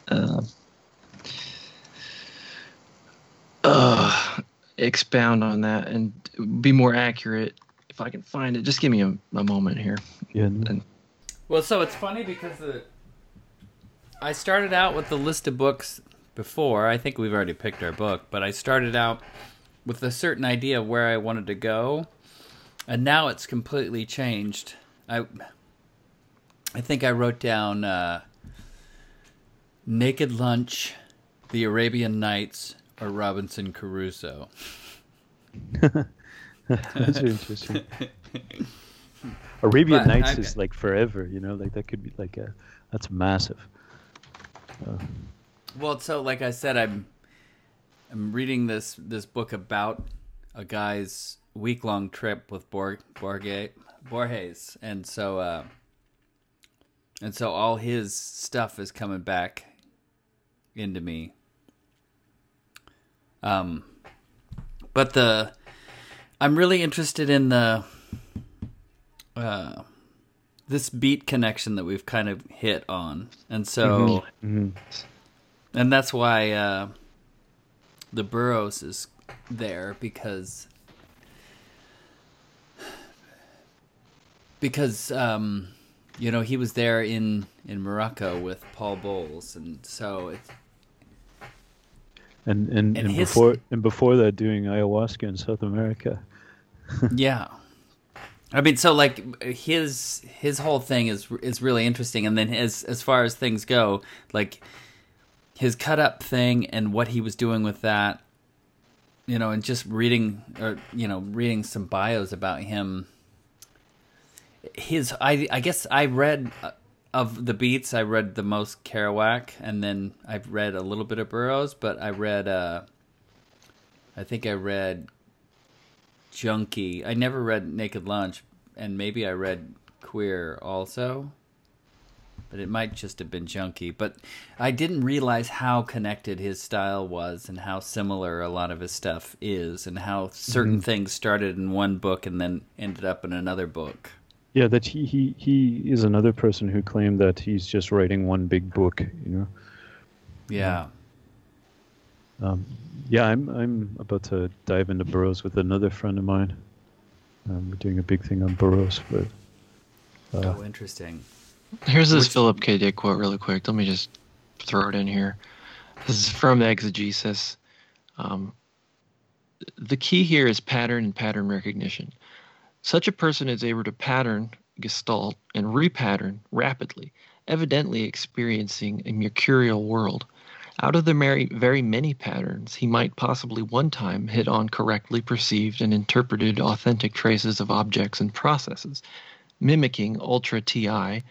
Uh, uh, expound on that and be more accurate if I can find it. Just give me a, a moment here. Yeah. And, well, so it's funny because the I started out with the list of books before. I think we've already picked our book, but I started out with a certain idea of where I wanted to go, and now it's completely changed. I I think I wrote down uh, Naked Lunch, The Arabian Nights, or Robinson Crusoe. That's interesting. Arabian but Nights I, is like forever, you know, like that could be like a that's massive. Uh, well, so like I said, I'm I'm reading this this book about a guy's week long trip with Borg, Borge, Borges, and so uh, and so all his stuff is coming back into me. Um, but the I'm really interested in the uh, this beat connection that we've kind of hit on, and so mm-hmm. Mm-hmm. and that's why uh, the Burroughs is there because because um, you know he was there in in Morocco with Paul Bowles, and so it's and and, and, and his, before and before that doing ayahuasca in South America. yeah. I mean, so like his his whole thing is is really interesting, and then as as far as things go, like his cut up thing and what he was doing with that, you know, and just reading or you know reading some bios about him. His I I guess I read of the beats, I read the most Kerouac, and then I've read a little bit of Burroughs, but I read, uh, I think I read Junkie. I never read Naked Lunch, and maybe I read Queer also, but it might just have been Junkie. But I didn't realize how connected his style was, and how similar a lot of his stuff is, and how certain mm-hmm. things started in one book and then ended up in another book. Yeah, that he, he he is another person who claimed that he's just writing one big book, you know. Yeah. Um, yeah, I'm I'm about to dive into Burroughs with another friend of mine. Um, we're doing a big thing on Burroughs, but. Uh, oh, interesting. Here's this Which... Philip K. Dick quote, really quick. Let me just throw it in here. This is from the Exegesis. Um, the key here is pattern and pattern recognition. Such a person is able to pattern, gestalt, and repattern rapidly, evidently experiencing a mercurial world. Out of the very many patterns, he might possibly one time hit on correctly perceived and interpreted authentic traces of objects and processes, mimicking ultra TI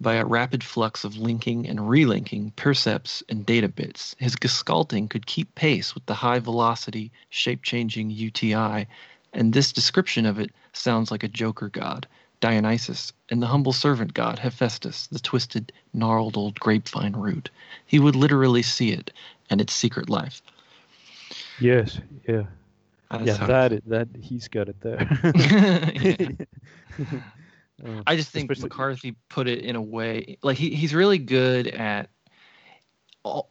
by a rapid flux of linking and relinking percepts and data bits. His gestalting could keep pace with the high velocity, shape changing UTI and this description of it sounds like a Joker god. Dionysus, and the humble servant god Hephaestus, the twisted, gnarled old grapevine root. He would literally see it and its secret life. Yes, yeah. That's yeah, that that he's got it there. Uh, I just think Especially- McCarthy put it in a way like he, he's really good at all,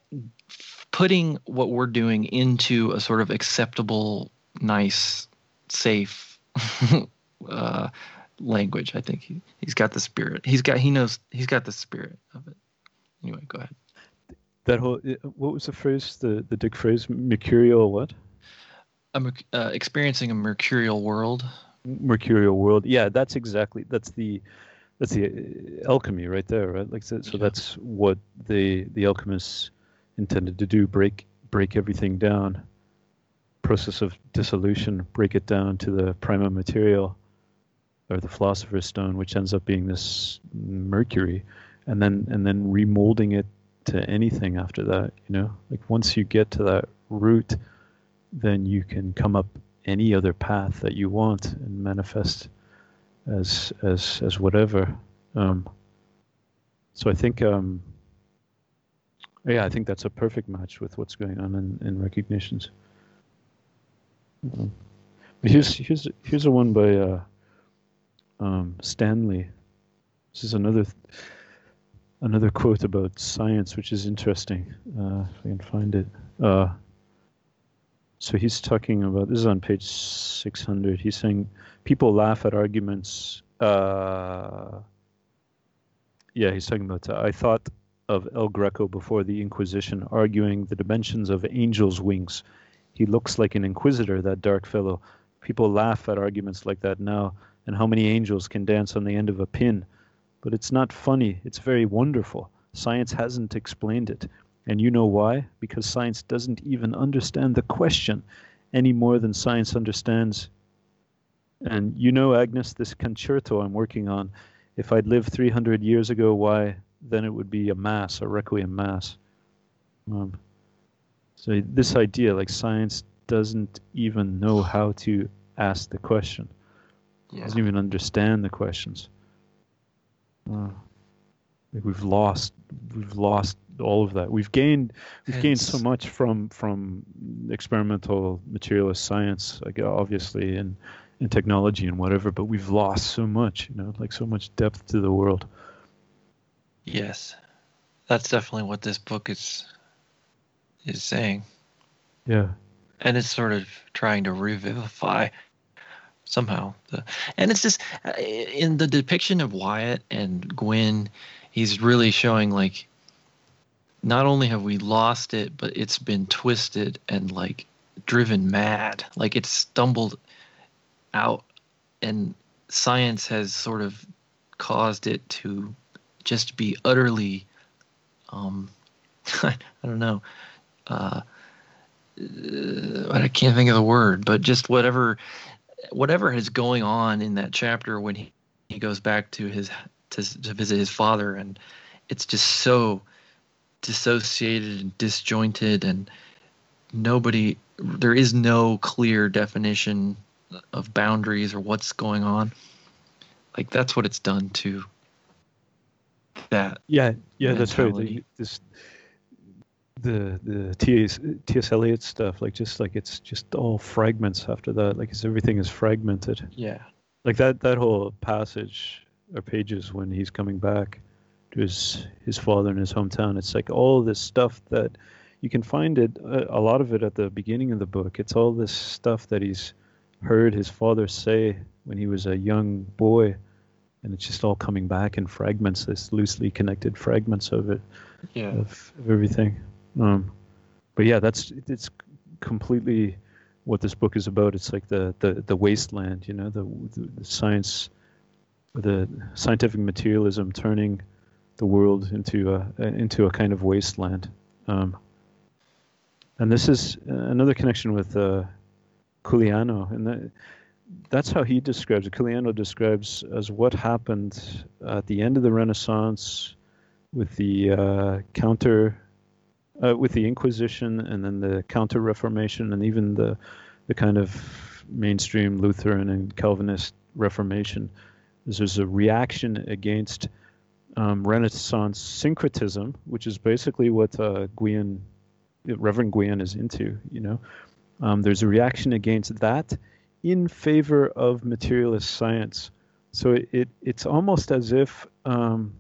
putting what we're doing into a sort of acceptable, nice, safe uh, language. I think he, he's got the spirit. He's got he knows he's got the spirit of it. Anyway, go ahead. that whole uh, what was the phrase? The the Dick phrase, mercurial what? A uh, experiencing a mercurial world. mercurial world yeah that's exactly that's the that's the uh, alchemy right there right like so, so Yeah. that's what the the alchemists intended to do break break everything down process of dissolution break it down to the prima material or the philosopher's stone which ends up being this mercury and then and then remolding it to anything after that you know like once you get to that root then you can come up any other path that you want and manifest as as as whatever. Um, so I think, um, yeah, I think that's a perfect match with what's going on in, in recognitions. Here's here's here's a one by uh, um, Stanley. This is another another quote about science, which is interesting. Uh, if I can find it. Uh, so he's talking about this is on page 600. He's saying people laugh at arguments. Uh, yeah, he's talking about. I thought of El Greco before the Inquisition, arguing the dimensions of angels' wings. He looks like an inquisitor, that dark fellow. People laugh at arguments like that now, and how many angels can dance on the end of a pin. But it's not funny, it's very wonderful. Science hasn't explained it. And you know why? Because science doesn't even understand the question any more than science understands. And you know, Agnes, this concerto I'm working on, if I'd lived 300 years ago, why, then it would be a mass, a requiem mass. Um, so this idea, like science doesn't even know how to ask the question, Yeah. doesn't even understand the questions. Uh, like we've lost, we've lost all of that. We've gained, we've gained so much from from experimental materialist science, like obviously, and and technology and whatever. But we've lost so much, you know, like so much depth to the world. Yes, that's definitely what this book is is saying. Yeah, and it's sort of trying to revivify somehow the and it's just uh, in the depiction of Wyatt and Gwyon he's really showing like not only have we lost it but it's been twisted and like driven mad like it's stumbled out and science has sort of caused it to just be utterly um I don't know uh uh, I can't think of the word, but just whatever whatever is going on in that chapter when he, he goes back to his to, to visit his father and it's just so dissociated and disjointed and nobody there is no clear definition of boundaries or what's going on like that's what it's done to that yeah, yeah. That's right. mentality. This, the the T.S. T.S. Eliot stuff, like just like it's just all fragments after that. Like it's, everything is fragmented. yeah like that that whole passage or pages when he's coming back to his his father in his hometown it's like all this stuff that you can find it a, a lot of it at the beginning of the book it's all this stuff that he's heard his father say when he was a young boy and it's just all coming back in fragments this loosely connected fragments of it yeah of, of everything. Um, but yeah, that's it's completely what this book is about. It's like the the, the wasteland, you know, the, the, science, the scientific materialism turning the world into a into a kind of wasteland. Um, and this is another connection with uh, Culianu, and that, that's how he describes it. Culianu describes as what happened at the end of the Renaissance with the uh, counter, uh, with the Inquisition, and then the Counter Reformation, and even the the kind of mainstream Lutheran and Calvinist Reformation. there's a reaction against um, Renaissance syncretism, which is basically what uh, Gwyon, Reverend Gwyon is into. You know, um, there's a reaction against that in favor of materialist science. So it, it it's almost as if um,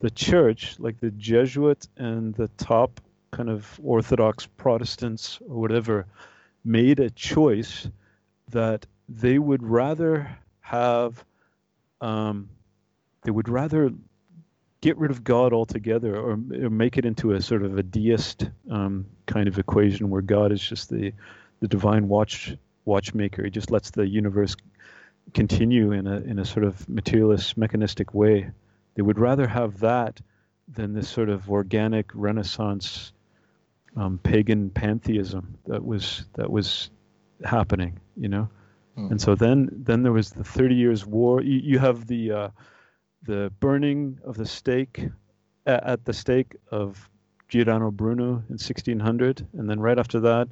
the church, like the Jesuit and the top kind of Orthodox Protestants or whatever, made a choice that they would rather have, um, they would rather get rid of God altogether or, or, make it into a sort of a deist um, kind of equation where God is just the, the divine watch watchmaker. He just lets the universe continue in a in a sort of materialist mechanistic way. They would rather have that than this sort of organic Renaissance um, pagan pantheism that was that was happening, you know. Mm. And so then then there was the Thirty Years' War. You, you have the uh, the burning of the stake at, at the stake of Giordano Bruno in 1600, and then right after that,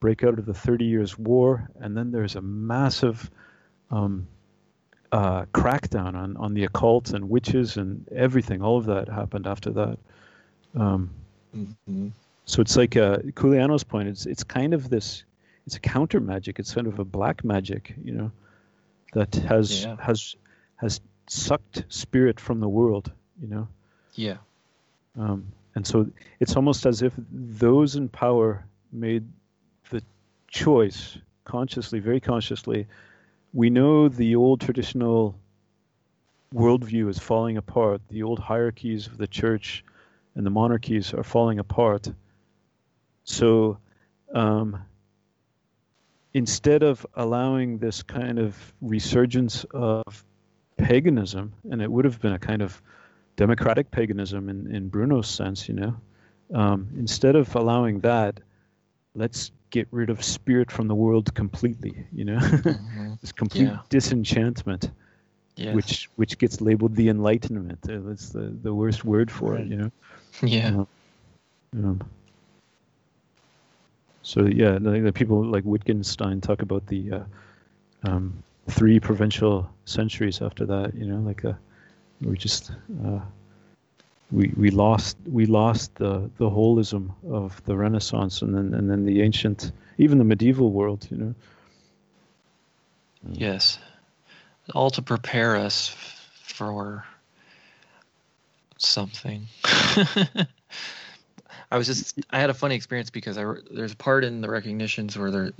breakout of the Thirty Years' War, and then there's a massive um, uh, crackdown on, on the occult and witches and everything. All of that happened after that. Um, mm-hmm. So it's like uh, Culianu's point. It's it's kind of this. It's a counter magic. It's kind of a black magic, you know, that has yeah. has has sucked spirit from the world, you know. Yeah. Um, and so it's almost as if those in power made the choice consciously, very consciously. We know the old traditional worldview is falling apart. The old hierarchies of the church and the monarchies are falling apart. So um, instead of allowing this kind of resurgence of paganism, and it would have been a kind of democratic paganism in, in Bruno's sense, you know, um, instead of allowing that, let's get rid of spirit from the world completely, you know, mm-hmm. this complete yeah. disenchantment. Yes. Which which gets labeled the Enlightenment. That's the, the worst word for right. it, you know. Yeah. Um, um, so yeah, the, people like Wittgenstein talk about the uh, um, three provincial centuries after that. You know, like uh, we just uh, we we lost we lost the the holism of the Renaissance and then and then the ancient, even the medieval world. You know. Yes, all to prepare us for something. I was just I had a funny experience because I there's a part in the recognitions where there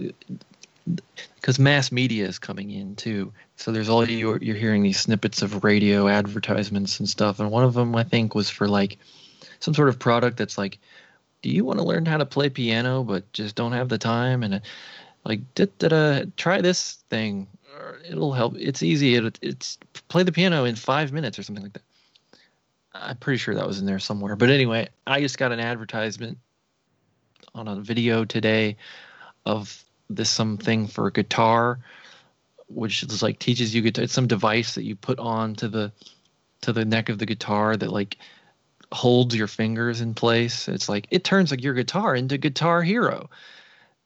because mass media is coming in too. So there's all you you're hearing these snippets of radio advertisements and stuff, and one of them I think was for like some sort of product that's like, do you want to learn how to play piano but just don't have the time? And like da, da, da, try this thing. It'll help. It's easy. It, it's play the piano in five minutes or something like that I'm pretty sure that was in there somewhere. But anyway, I just got an advertisement on a video today of this something for a guitar, which is like teaches you guitar. It's some device that you put on to the to the neck of the guitar that like holds your fingers in place. It's like it turns like your guitar into Guitar Hero.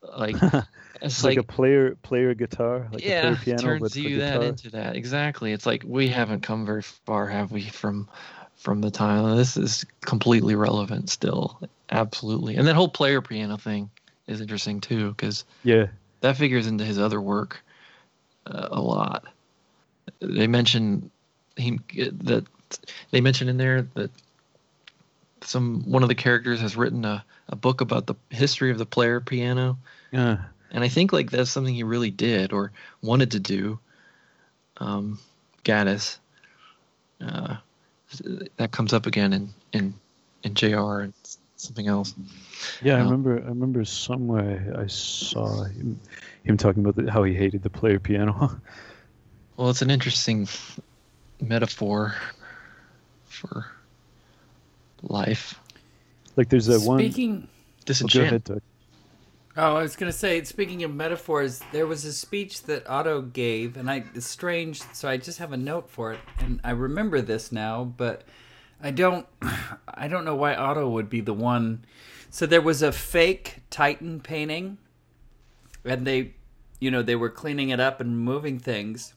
Like it's like, like, a player player guitar. Like yeah, player piano, turns you that into that exactly. It's like we haven't come very far, have we, from from the time. This is completely relevant still, absolutely. And that whole player piano thing is interesting too, because yeah, that figures into his other work uh, a lot. They mention he that they mention in there that some one of the characters has written a, a book about the history of the player piano. Yeah. And I think like that's something he really did or wanted to do. Um, Gaddis. Uh, that comes up again in in in JR and something else. Yeah, I um, remember. I remember somewhere I saw him, him talking about the, how he hated the player piano. well, it's an interesting metaphor for life. Like there's a one. Speaking. Disenchant. Oh, Oh, I was going to say, speaking of metaphors, there was a speech that Otto gave, and I it's strange, so I just have a note for it, and I remember this now, but I don't, I don't know why Otto would be the one. So there was a fake Titan painting, and they, you know, they were cleaning it up and moving things,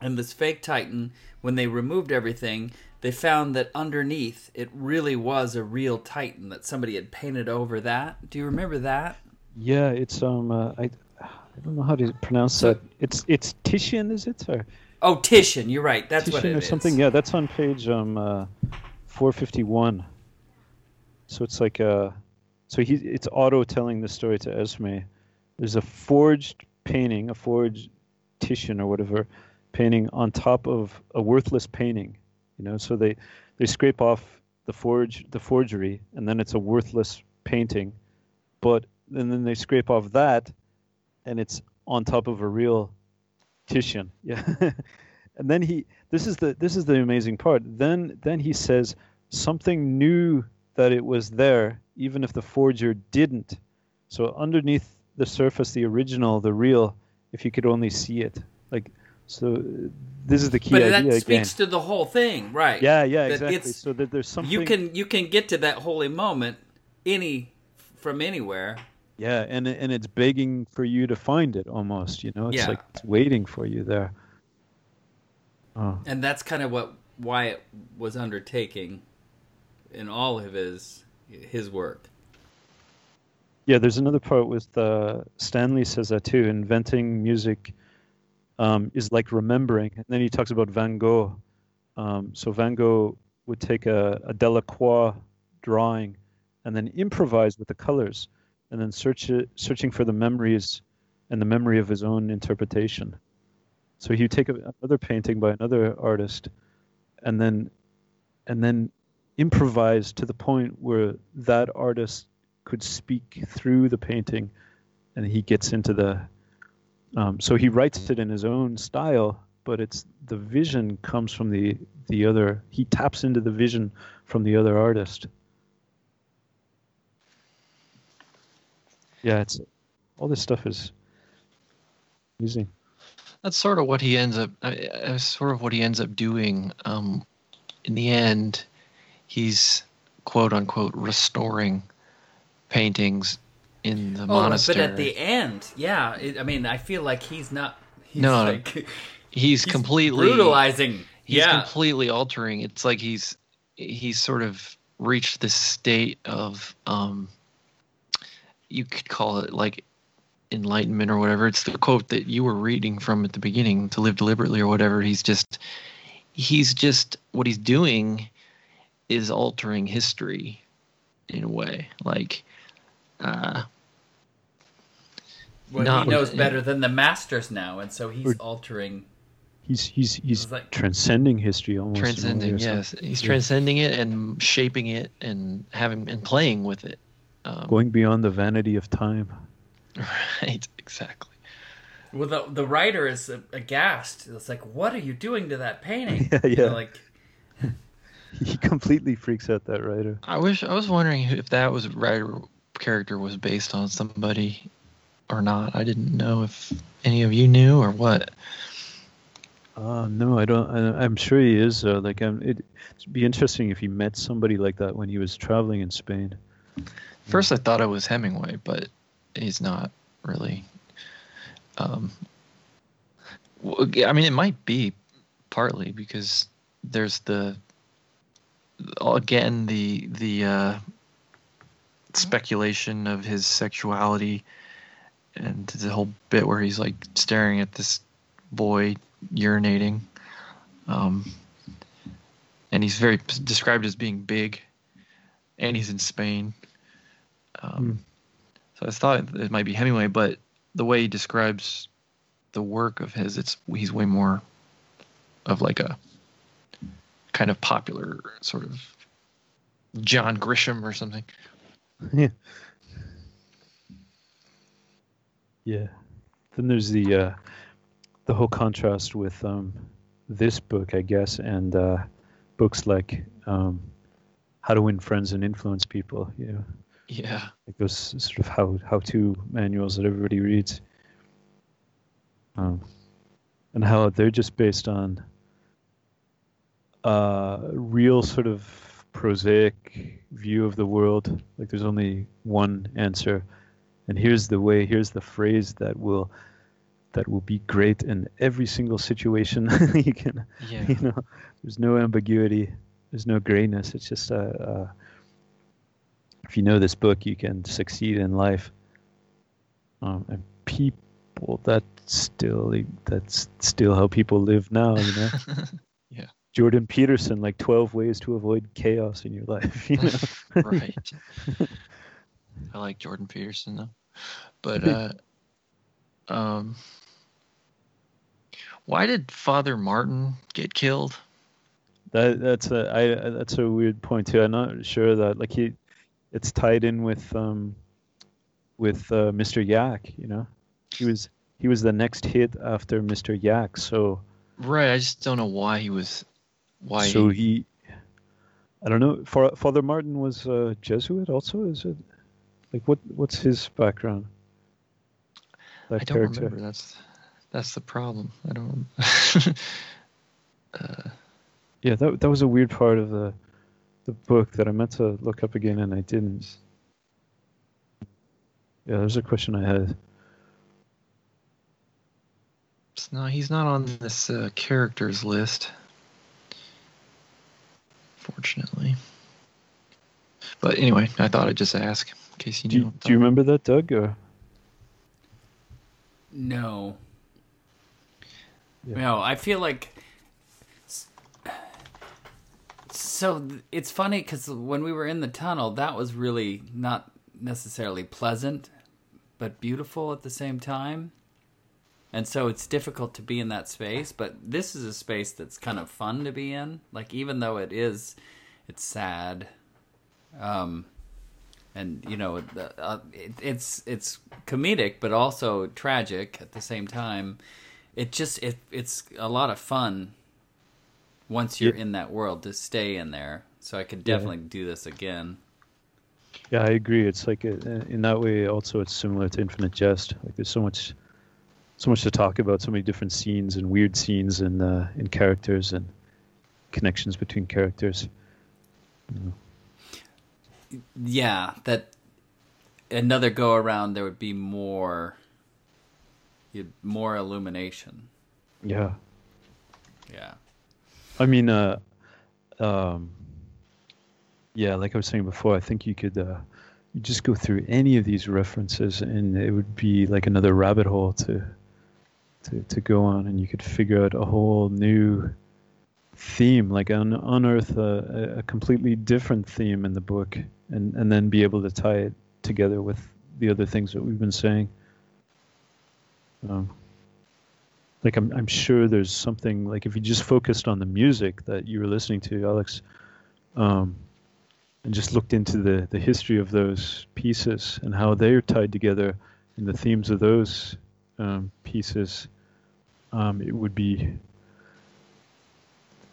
And this fake Titan, when they removed everything, they found that underneath it really was a real Titan that somebody had painted over that. Do you remember that? Yeah, it's um, uh, I, I don't know how to pronounce that. It's it's Titian, is it or Oh, Titian, you're right. That's what Titian it or is. something? Yeah, that's on page um, uh, four fifty one. So it's like uh, so he it's Otto telling the story to Esme. There's a forged painting, a forged Titian or whatever painting on top of a worthless painting. You know, so they they scrape off the forge the forgery, and then it's a worthless painting. But and then they scrape off that, and it's on top of a real Titian. Yeah. and then he this is the this is the amazing part. Then then he says something knew that it was there, even if the forger didn't. So underneath the surface, the original, the real, if you could only see it, like so. uh, This is the key but idea that again. speaks to the whole thing, right? Yeah, yeah, that exactly. So that there's something. You can you can get to that holy moment any from anywhere. Yeah, and and it's begging for you to find it almost. You know, it's Yeah. like it's waiting for you there. Oh, And that's kind of what Wyatt was undertaking in all of his his work. yeah. There's another part with uh, Stanley says that too. Inventing music um, is like remembering, and then he talks about Van Gogh. Um, so Van Gogh would take a, a Delacroix drawing and then improvise with the colors, and then search it, searching for the memories and the memory of his own interpretation. So he'd take a, another painting by another artist, and then and then improvise to the point where that artist could speak through the painting, and he gets into the. Um, so he writes it in his own style, but it's the vision comes from the the other. He taps into the vision from the other artist. Yeah, it's all this stuff is amazing. That's sort of what he ends up. Uh, sort of what he ends up doing. Um, in the end, he's quote unquote restoring paintings in the Oh, monastery. but at the end, yeah. It, I mean, I feel like he's not. He's No, no, like he's, he's completely brutalizing. He's yeah, completely altering. It's like he's he's sort of reached this state of um, you could call it like enlightenment or whatever. It's the quote that you were reading from at the beginning, to live deliberately or whatever. He's just he's just what he's doing is altering history in a way. Like uh well, not- he knows better than the masters now, and so he's Or- altering. He's he's he's like- transcending history almost. in a way, transcending yes he's Yeah. transcending it and shaping it and having and playing with it um, going beyond the vanity of time. right exactly Well, the the writer is aghast. It's like, what are you doing to that painting? Yeah, You know, yeah. like He completely freaks out that writer. i wish i was wondering if that was writer character was based on somebody or not i didn't know if any of you knew or what Uh, no, I don't. I, I'm sure he is. Uh, like, um, it, it'd be interesting if he met somebody like that when he was traveling in Spain. First i thought it was hemingway but he's not really um i mean it might be partly because there's the again the the uh speculation of his sexuality and the whole bit where he's like staring at this boy urinating um and he's very described as being big and he's in spain um, so i thought it might be hemingway but the way he describes the work of his it's he's way more of like a kind of popular sort of john grisham or something yeah. Yeah. Then there's the uh, the whole contrast with um, this book, I guess, and uh, books like um, How to Win Friends and Influence People. You know, yeah like those sort of how how to manuals that everybody reads. Um, and how they're just based on a real sort of prosaic view of the world. Like there's only one answer, and here's the way. Here's the phrase that will that will be great in every single situation. you can, Yeah. you know, there's no ambiguity, there's no grayness. It's just a, uh, if you know this book, you can succeed in life. Um, and people, that's still that's still how people live now. You know, Yeah. Jordan Peterson, like 12 ways to avoid chaos in your life. You know, right. I like Jordan Peterson though, but uh, um, why did Father Martin get killed? That that's a I that's a weird point too. I'm not sure that like he, it's tied in with um, with uh, Mr. Yak. You know, he was he was the next hit after Mr. Yak. So Right. I just don't know why he was. Why? so he, I don't know. For Father Martin was a Jesuit also. Is it like what what's his background? That I don't character. remember. That's that's the problem. I don't. uh, Yeah, that that was a weird part of the the book that I meant to look up again and I didn't. Yeah, there's a question I had. it's not. He's not on this uh, characters list. Fortunately. But anyway, I thought I'd just ask in case you Do knew. you, do you remember that, Doug? Or? No. Yeah. No, I feel like. So it's funny because when we were in the tunnel, that was really not necessarily pleasant, but beautiful at the same time. And so it's difficult to be in that space, but this is a space that's kind of fun to be in. Like even though it is, it's sad, um, and you know, uh, it, it's it's comedic, but also tragic at the same time. It just it it's a lot of fun once you're Yeah. in that world to stay in there. So I could Yeah. definitely do this again. Yeah, I agree. It's like a, in that way. Also, it's similar to Infinite Jest. Like there's so much, so much to talk about. So many different scenes and weird scenes and uh, and characters and connections between characters. Yeah, that another go around there would be more you'd- more illumination. Yeah. Yeah. I mean, uh, um, yeah, like I was saying before, I think you could uh, just go through any of these references, and it would be like another rabbit hole to to to go on, and you could figure out a whole new theme, like un- unearth a, a- a completely different theme in the book, and and then be able to tie it together with the other things that we've been saying. Um, like I'm, I'm sure there's something like if you just focused on the music that you were listening to, Alex, um, and just looked into the the history of those pieces and how they're tied together and the themes of those um, pieces, um, it would be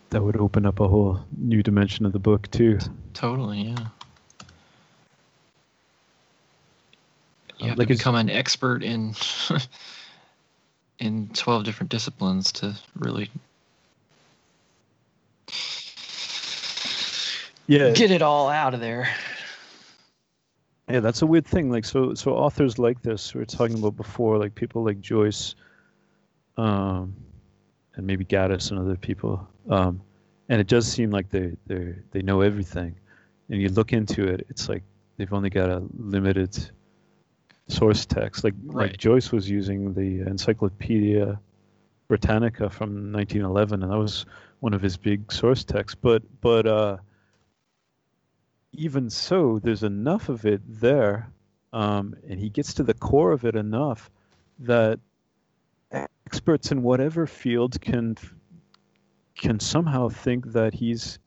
that would open up a whole new dimension of the book too. Totally, yeah. You Um, have like to become an expert in in twelve different disciplines to really Yeah, get it all out of there. Yeah, that's a weird thing. Like, so, so authors like this, we were talking about before, like people like Joyce, um, and maybe Gaddis and other people, um, and it does seem like they they they know everything, and you look into it, it's like they've only got a limited source text. Like Right. like Joyce was using the Encyclopedia Britannica from 1911, and that was one of his big source texts. But but uh, even so, there's enough of it there, um, and he gets to the core of it enough that experts in whatever field can can somehow think that he's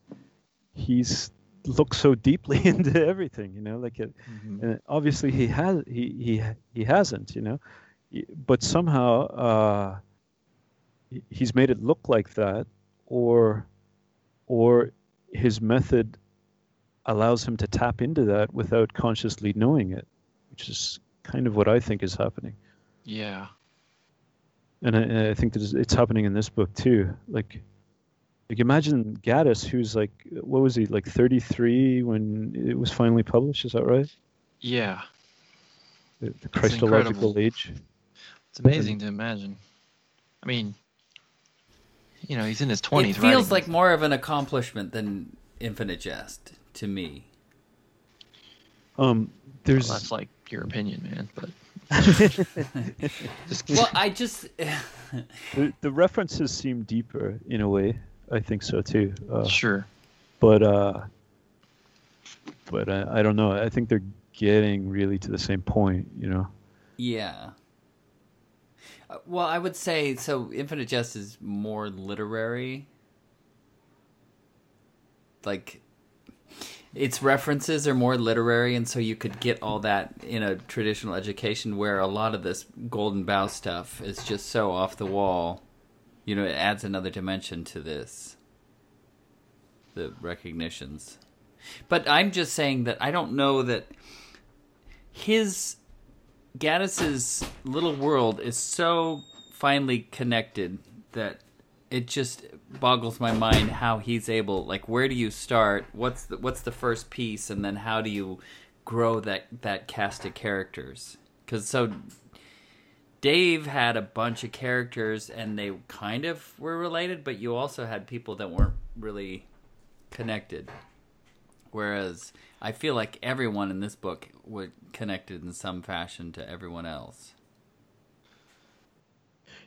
he's looked so deeply into everything. You know, like it, and obviously he has he he he hasn't. You know, but somehow uh, he's made it look like that, or or his method allows him to tap into that without consciously knowing it, which is kind of what I think is happening. Yeah. And I, I think that it's happening in this book too. Like, like imagine Gaddis, who's like, what was he, like 33 when it was finally published? Is that right? Yeah. The, the Christological age. It's amazing to imagine. I mean, you know, he's in his twenties. It feels like more of an accomplishment than Infinite Jest to me. Um, there's well, that's like your opinion, man. But well, I just the, the references seem deeper in a way. I think so too. Uh, sure, but uh, but I, I don't know. I think they're getting really to the same point. You know. Yeah. Uh, well, I would say so. Infinite Jest is more literary. Like its references are more literary, and so you could get all that in a traditional education. Where a lot of this Golden Bough stuff is just so off the wall. You know, it adds another dimension to this. The recognitions, but I'm just saying that I don't know that his Gaddis's little world is so finely connected that it just boggles my mind how he's able like where do you start? What's the what's the first piece? And then how do you grow that that cast of characters? Cuz so Dave had a bunch of characters and they kind of were related but you also had people that weren't really connected. Whereas I feel like everyone in this book was connected in some fashion to everyone else.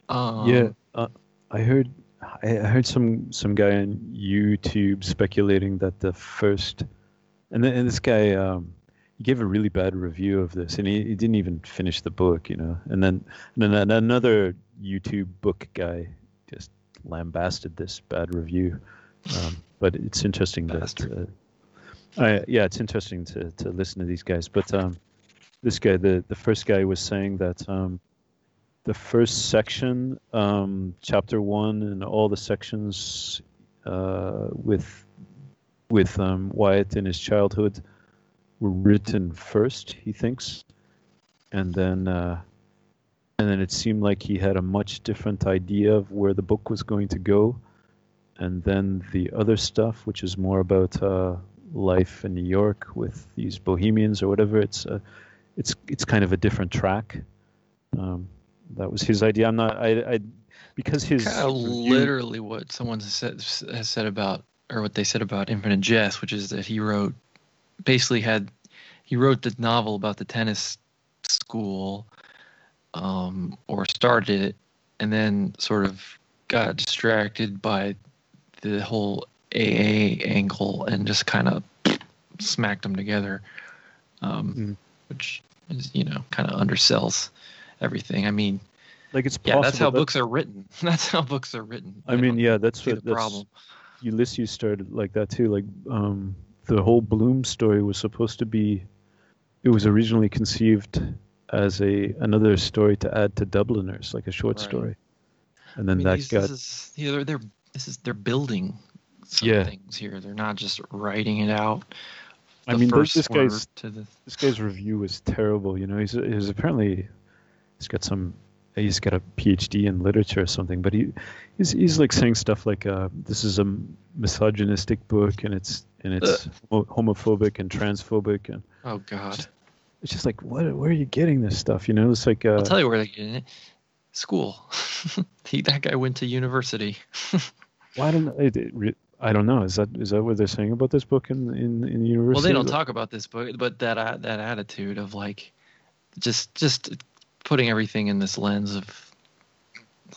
Um, yeah uh, I heard I heard some some guy on YouTube speculating that the first, and, then, and this guy um, he gave a really bad review of this, and he, he didn't even finish the book, you know. And then and then another YouTube book guy just lambasted this bad review. Um, but it's interesting that, uh, I, yeah, it's interesting to to listen to these guys. But um, this guy, the the first guy, was saying that um, the first section, um, chapter one, and all the sections uh, with with um, Wyatt in his childhood were written first. He thinks, and then uh, and then it seemed like he had a much different idea of where the book was going to go, and then the other stuff, which is more about uh, life in New York with these bohemians or whatever. It's a, it's it's kind of a different track. Um, that was his idea. I'm not. I. I because his kind of literally what someone said, has said about, or what they said about Infinite Jest, which is that he wrote, basically had, he wrote the novel about the tennis school, um, or started it, and then sort of got distracted by the whole AA angle and just kind of smacked them together, um, mm. which is you know kind of undersells everything. I mean, like it's yeah, that's how that, books are written. That's how books are written. I, I mean, yeah, that's what the that's, problem. Ulysses started like that too. Like um, the whole Bloom story was supposed to be, it was originally conceived as a another story to add to Dubliners, like a short right. story, and then I mean, that these, got. This is, you know, they're this is they're building some yeah. things here. They're not just writing it out. I mean, this this guy's the... this guy's review was terrible. You know, he's he's apparently he's got some he's got a PhD in literature or something, but he he's he's like saying stuff like uh, this is a misogynistic book and it's and it's uh. homophobic and transphobic and oh god, it's just, it's just like what where are you getting this stuff? You know, it's like uh, I'll tell you where they're getting it. School. he that guy went to university. well, I don't know. It, it, I don't know. Is that is that what they're saying about this book in in, in university? Well, they don't talk about this book, but that uh, that attitude of like just just putting everything in this lens of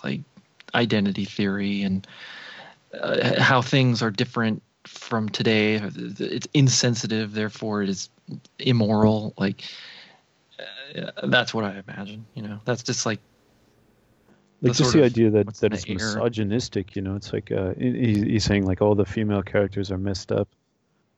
like identity theory and uh, how things are different from today. It's insensitive, therefore it is immoral. Like uh, that's what I imagine. You know, that's just like like just the idea that that it's misogynistic. You know, it's like uh, he, he's saying like all the female characters are messed up.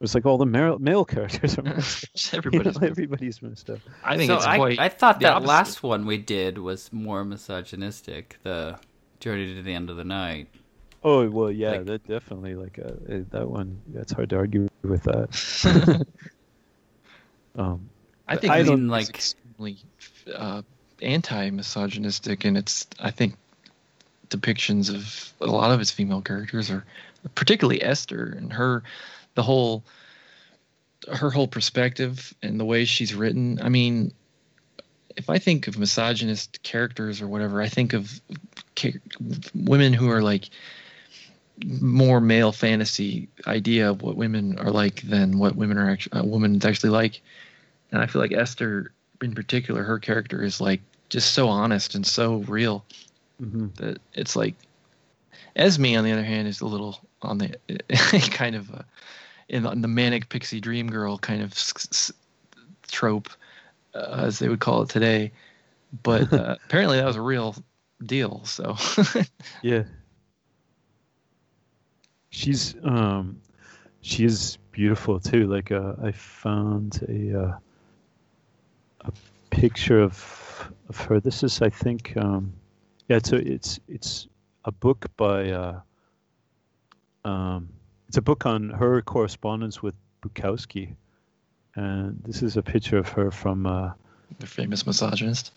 It's like all the male, male characters are messed up. everybody's, you know, everybody's messed up. I think so it's I, quite. I thought that opposite. last one we did was more misogynistic. The Journey to the End of the Night. Oh well, yeah, like, that definitely like uh, eh, that one. Yeah, it's hard to argue with that. um, I think I don't like extremely uh, anti-misogynistic, and it's I think depictions of a lot of its female characters are particularly Esther and her the whole her whole perspective and the way she's written. I mean, if I think of misogynist characters or whatever, I think of ca- women who are like more male fantasy idea of what women are like than what women are actually uh, women actually like. And I feel like Esther, in particular, her character is like just so honest and so real hmm that it's like Esme, on the other hand, is a little on the kind of in the, in the manic pixie dream girl kind of s- s- trope, uh, as they would call it today. But uh, apparently, that was a real deal. So Yeah. She's um she is beautiful too. Like uh, I found a uh, a picture of of her. This is I think um yeah, it's a, it's it's a book by uh um it's a book on her correspondence with Bukowski. And this is a picture of her from uh the famous misogynist.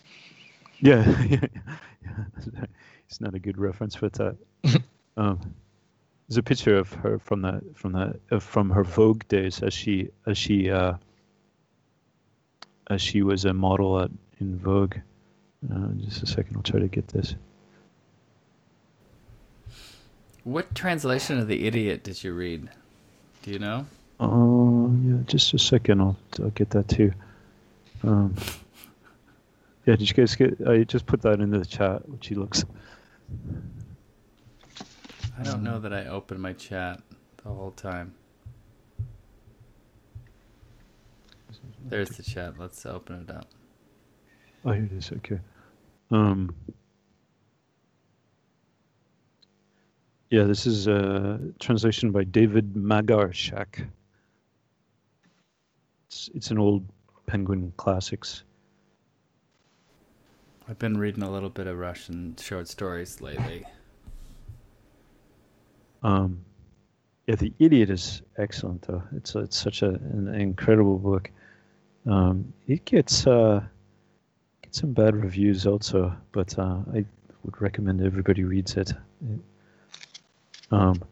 yeah, yeah, yeah. it's not a good reference, but uh, um, there's a picture of her from that from that uh, from her Vogue days as she as she uh, as she was a model at in Vogue. Uh, just a second, I'll try to get this. What translation of the idiot did you read? Do you know? Oh yeah, just a second, I'll I'll get that too. Um, yeah, did you guys get? I just put that into the chat. What she looks. I don't know that I opened my chat the whole time. There's the chat. Let's open it up. Oh, here it is. Okay. Um. Yeah, this is a translation by David Magarshak. It's it's an old Penguin classics. I've been reading a little bit of Russian short stories lately. Um, yeah, the Idiot is excellent though. It's it's such a, an incredible book. Um, it gets uh, gets some bad reviews also, but uh, I would recommend everybody reads it. Um,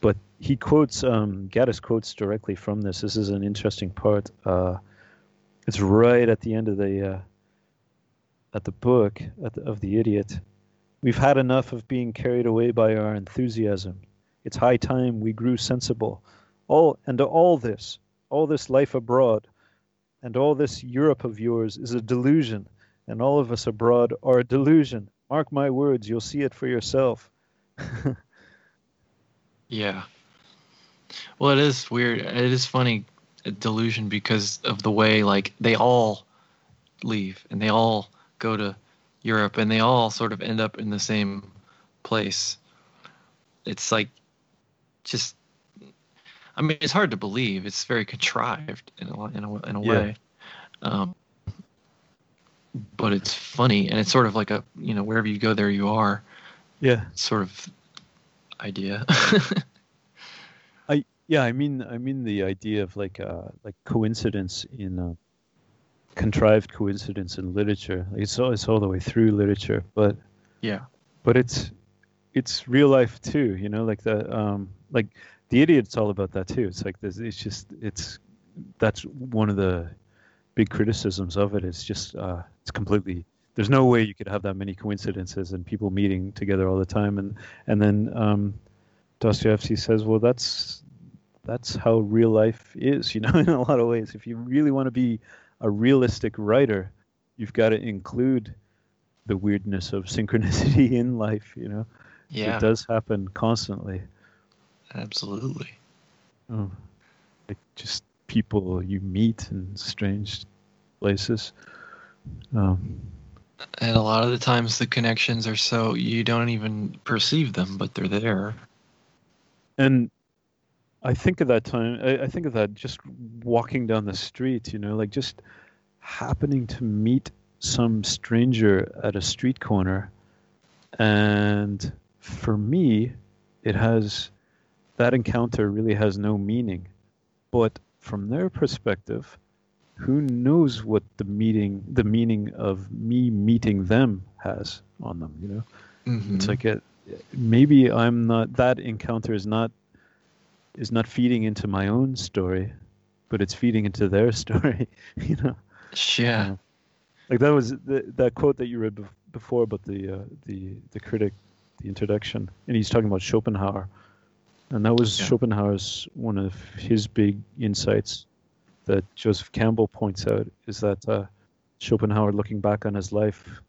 but he quotes um, Gaddis quotes directly from this. This is an interesting part. Uh, it's right at the end of the uh, at the book the, of the Idiot. We've had enough of being carried away by our enthusiasm. It's high time we grew sensible. All and all this, all this life abroad, and all this Europe of yours is a delusion, and all of us abroad are a delusion. Mark my words, you'll see it for yourself. Yeah. Well, it is weird. It is funny, a delusion, because of the way like they all leave and they all go to Europe and they all sort of end up in the same place. It's like just. I mean, it's hard to believe. It's very contrived in a in a, in a Yeah. way. Um, but it's funny, and it's sort of like a you know wherever you go, there you are Yeah, sort of idea. I yeah, I mean I mean the idea of like uh like coincidence in uh, contrived coincidence in literature. It's all it's all the way through literature, but yeah. but it's it's real life too you know like the um like the idiot's all about that too it's like this it's just it's that's one of the big criticisms of it it's just uh it's completely there's no way you could have that many coincidences and people meeting together all the time and and then um dostoevsky says well that's that's how real life is you know in a lot of ways if you really want to be a realistic writer you've got to include the weirdness of synchronicity in life you know Yeah. it does happen constantly Absolutely. oh, like just people you meet in strange places um, And a lot of the times the connections are so you don't even perceive them, but they're there. and i think of that time I, I think of that just walking down the street you know like just happening to meet some stranger at a street corner. And for me it has that encounter really has no meaning. But from their perspective who knows what the meeting the meaning of me meeting them has on them you know? Mhm. it's like a, maybe i'm not that encounter is not is not feeding into my own story but it's feeding into their story you know yeah. like that was the, that quote that you read bef- before about the uh, the the critic, the introduction, and he's talking about Schopenhauer, and that was Yeah. Schopenhauer's one of his big insights that Joseph Campbell points out is that uh, Schopenhauer, looking back on his life,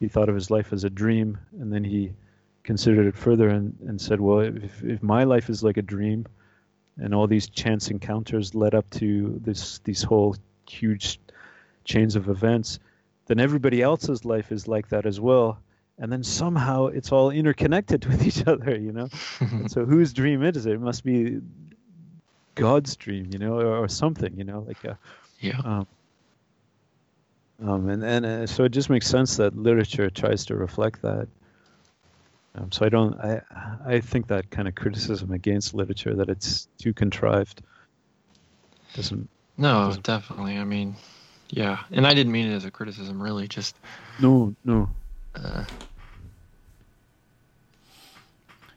he thought of his life as a dream, and then he considered it further and, and said, well, if, if my life is like a dream, and all these chance encounters led up to this these whole huge chains of events, then everybody else's life is like that as well. And then somehow it's all interconnected with each other, you know. so whose dream is it? It must be God's dream, you know, or, or something, you know, like a, yeah. um, um, and and uh, so it just makes sense that literature tries to reflect that. Um, so I don't, I I think that kind of criticism against literature that it's too contrived doesn't. No, Doesn't- definitely. I mean, yeah. And I didn't mean it as a criticism, really. Just, No, no. uh,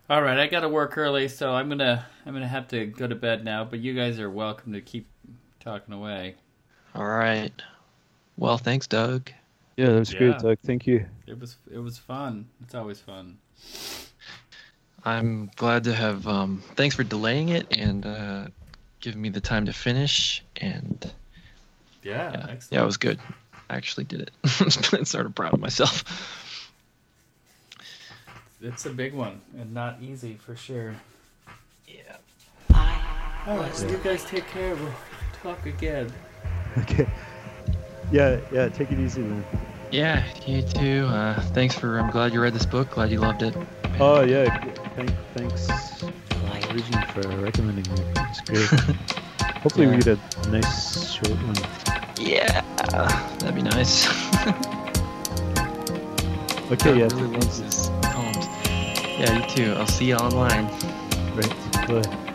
All right, I got to work early, so I'm gonna I'm gonna have to go to bed now. But you guys are welcome to keep talking away. all right. Well, thanks, Doug. Yeah, that was Yeah. great, Doug. Thank you. It was it was fun. It's always fun. I'm glad to have. Um, thanks for delaying it and uh, giving me the time to finish. And Yeah, yeah, excellent. yeah, it was good. I actually did it. I'm sort of proud of myself. It's a big one and not easy for sure. Yeah. All right, you guys take care. We'll talk again. Okay. Yeah, yeah. Take it easy, man. Yeah, you too. Uh, thanks for. I'm glad you read this book. Glad you loved it. Oh yeah. Thank, thanks, uh, for recommending it. It's great. Hopefully, we get a nice short one. Yeah, that'd be nice. Okay. Yeah. Doug really loves his poems. Yeah, you too. I'll see you online. Right. Bye.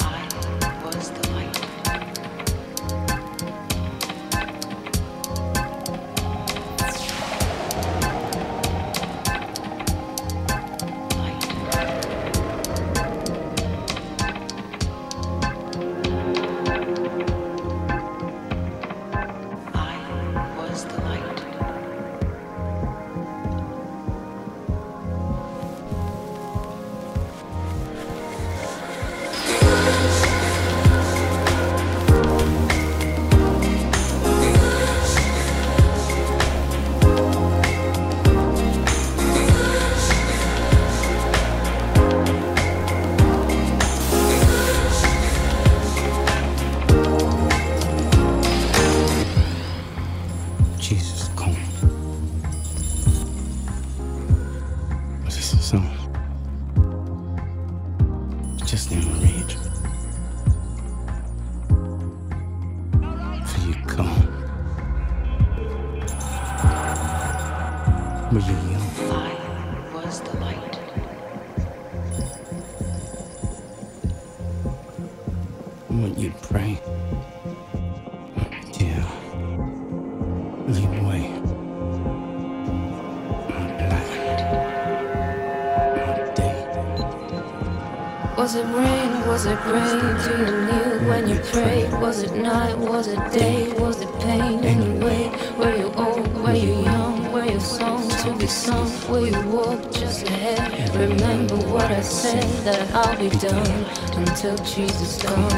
Jesus comes.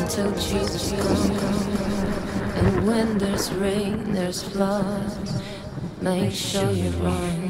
Until Jesus comes. And when there's rain, there's flood. Make sure you run.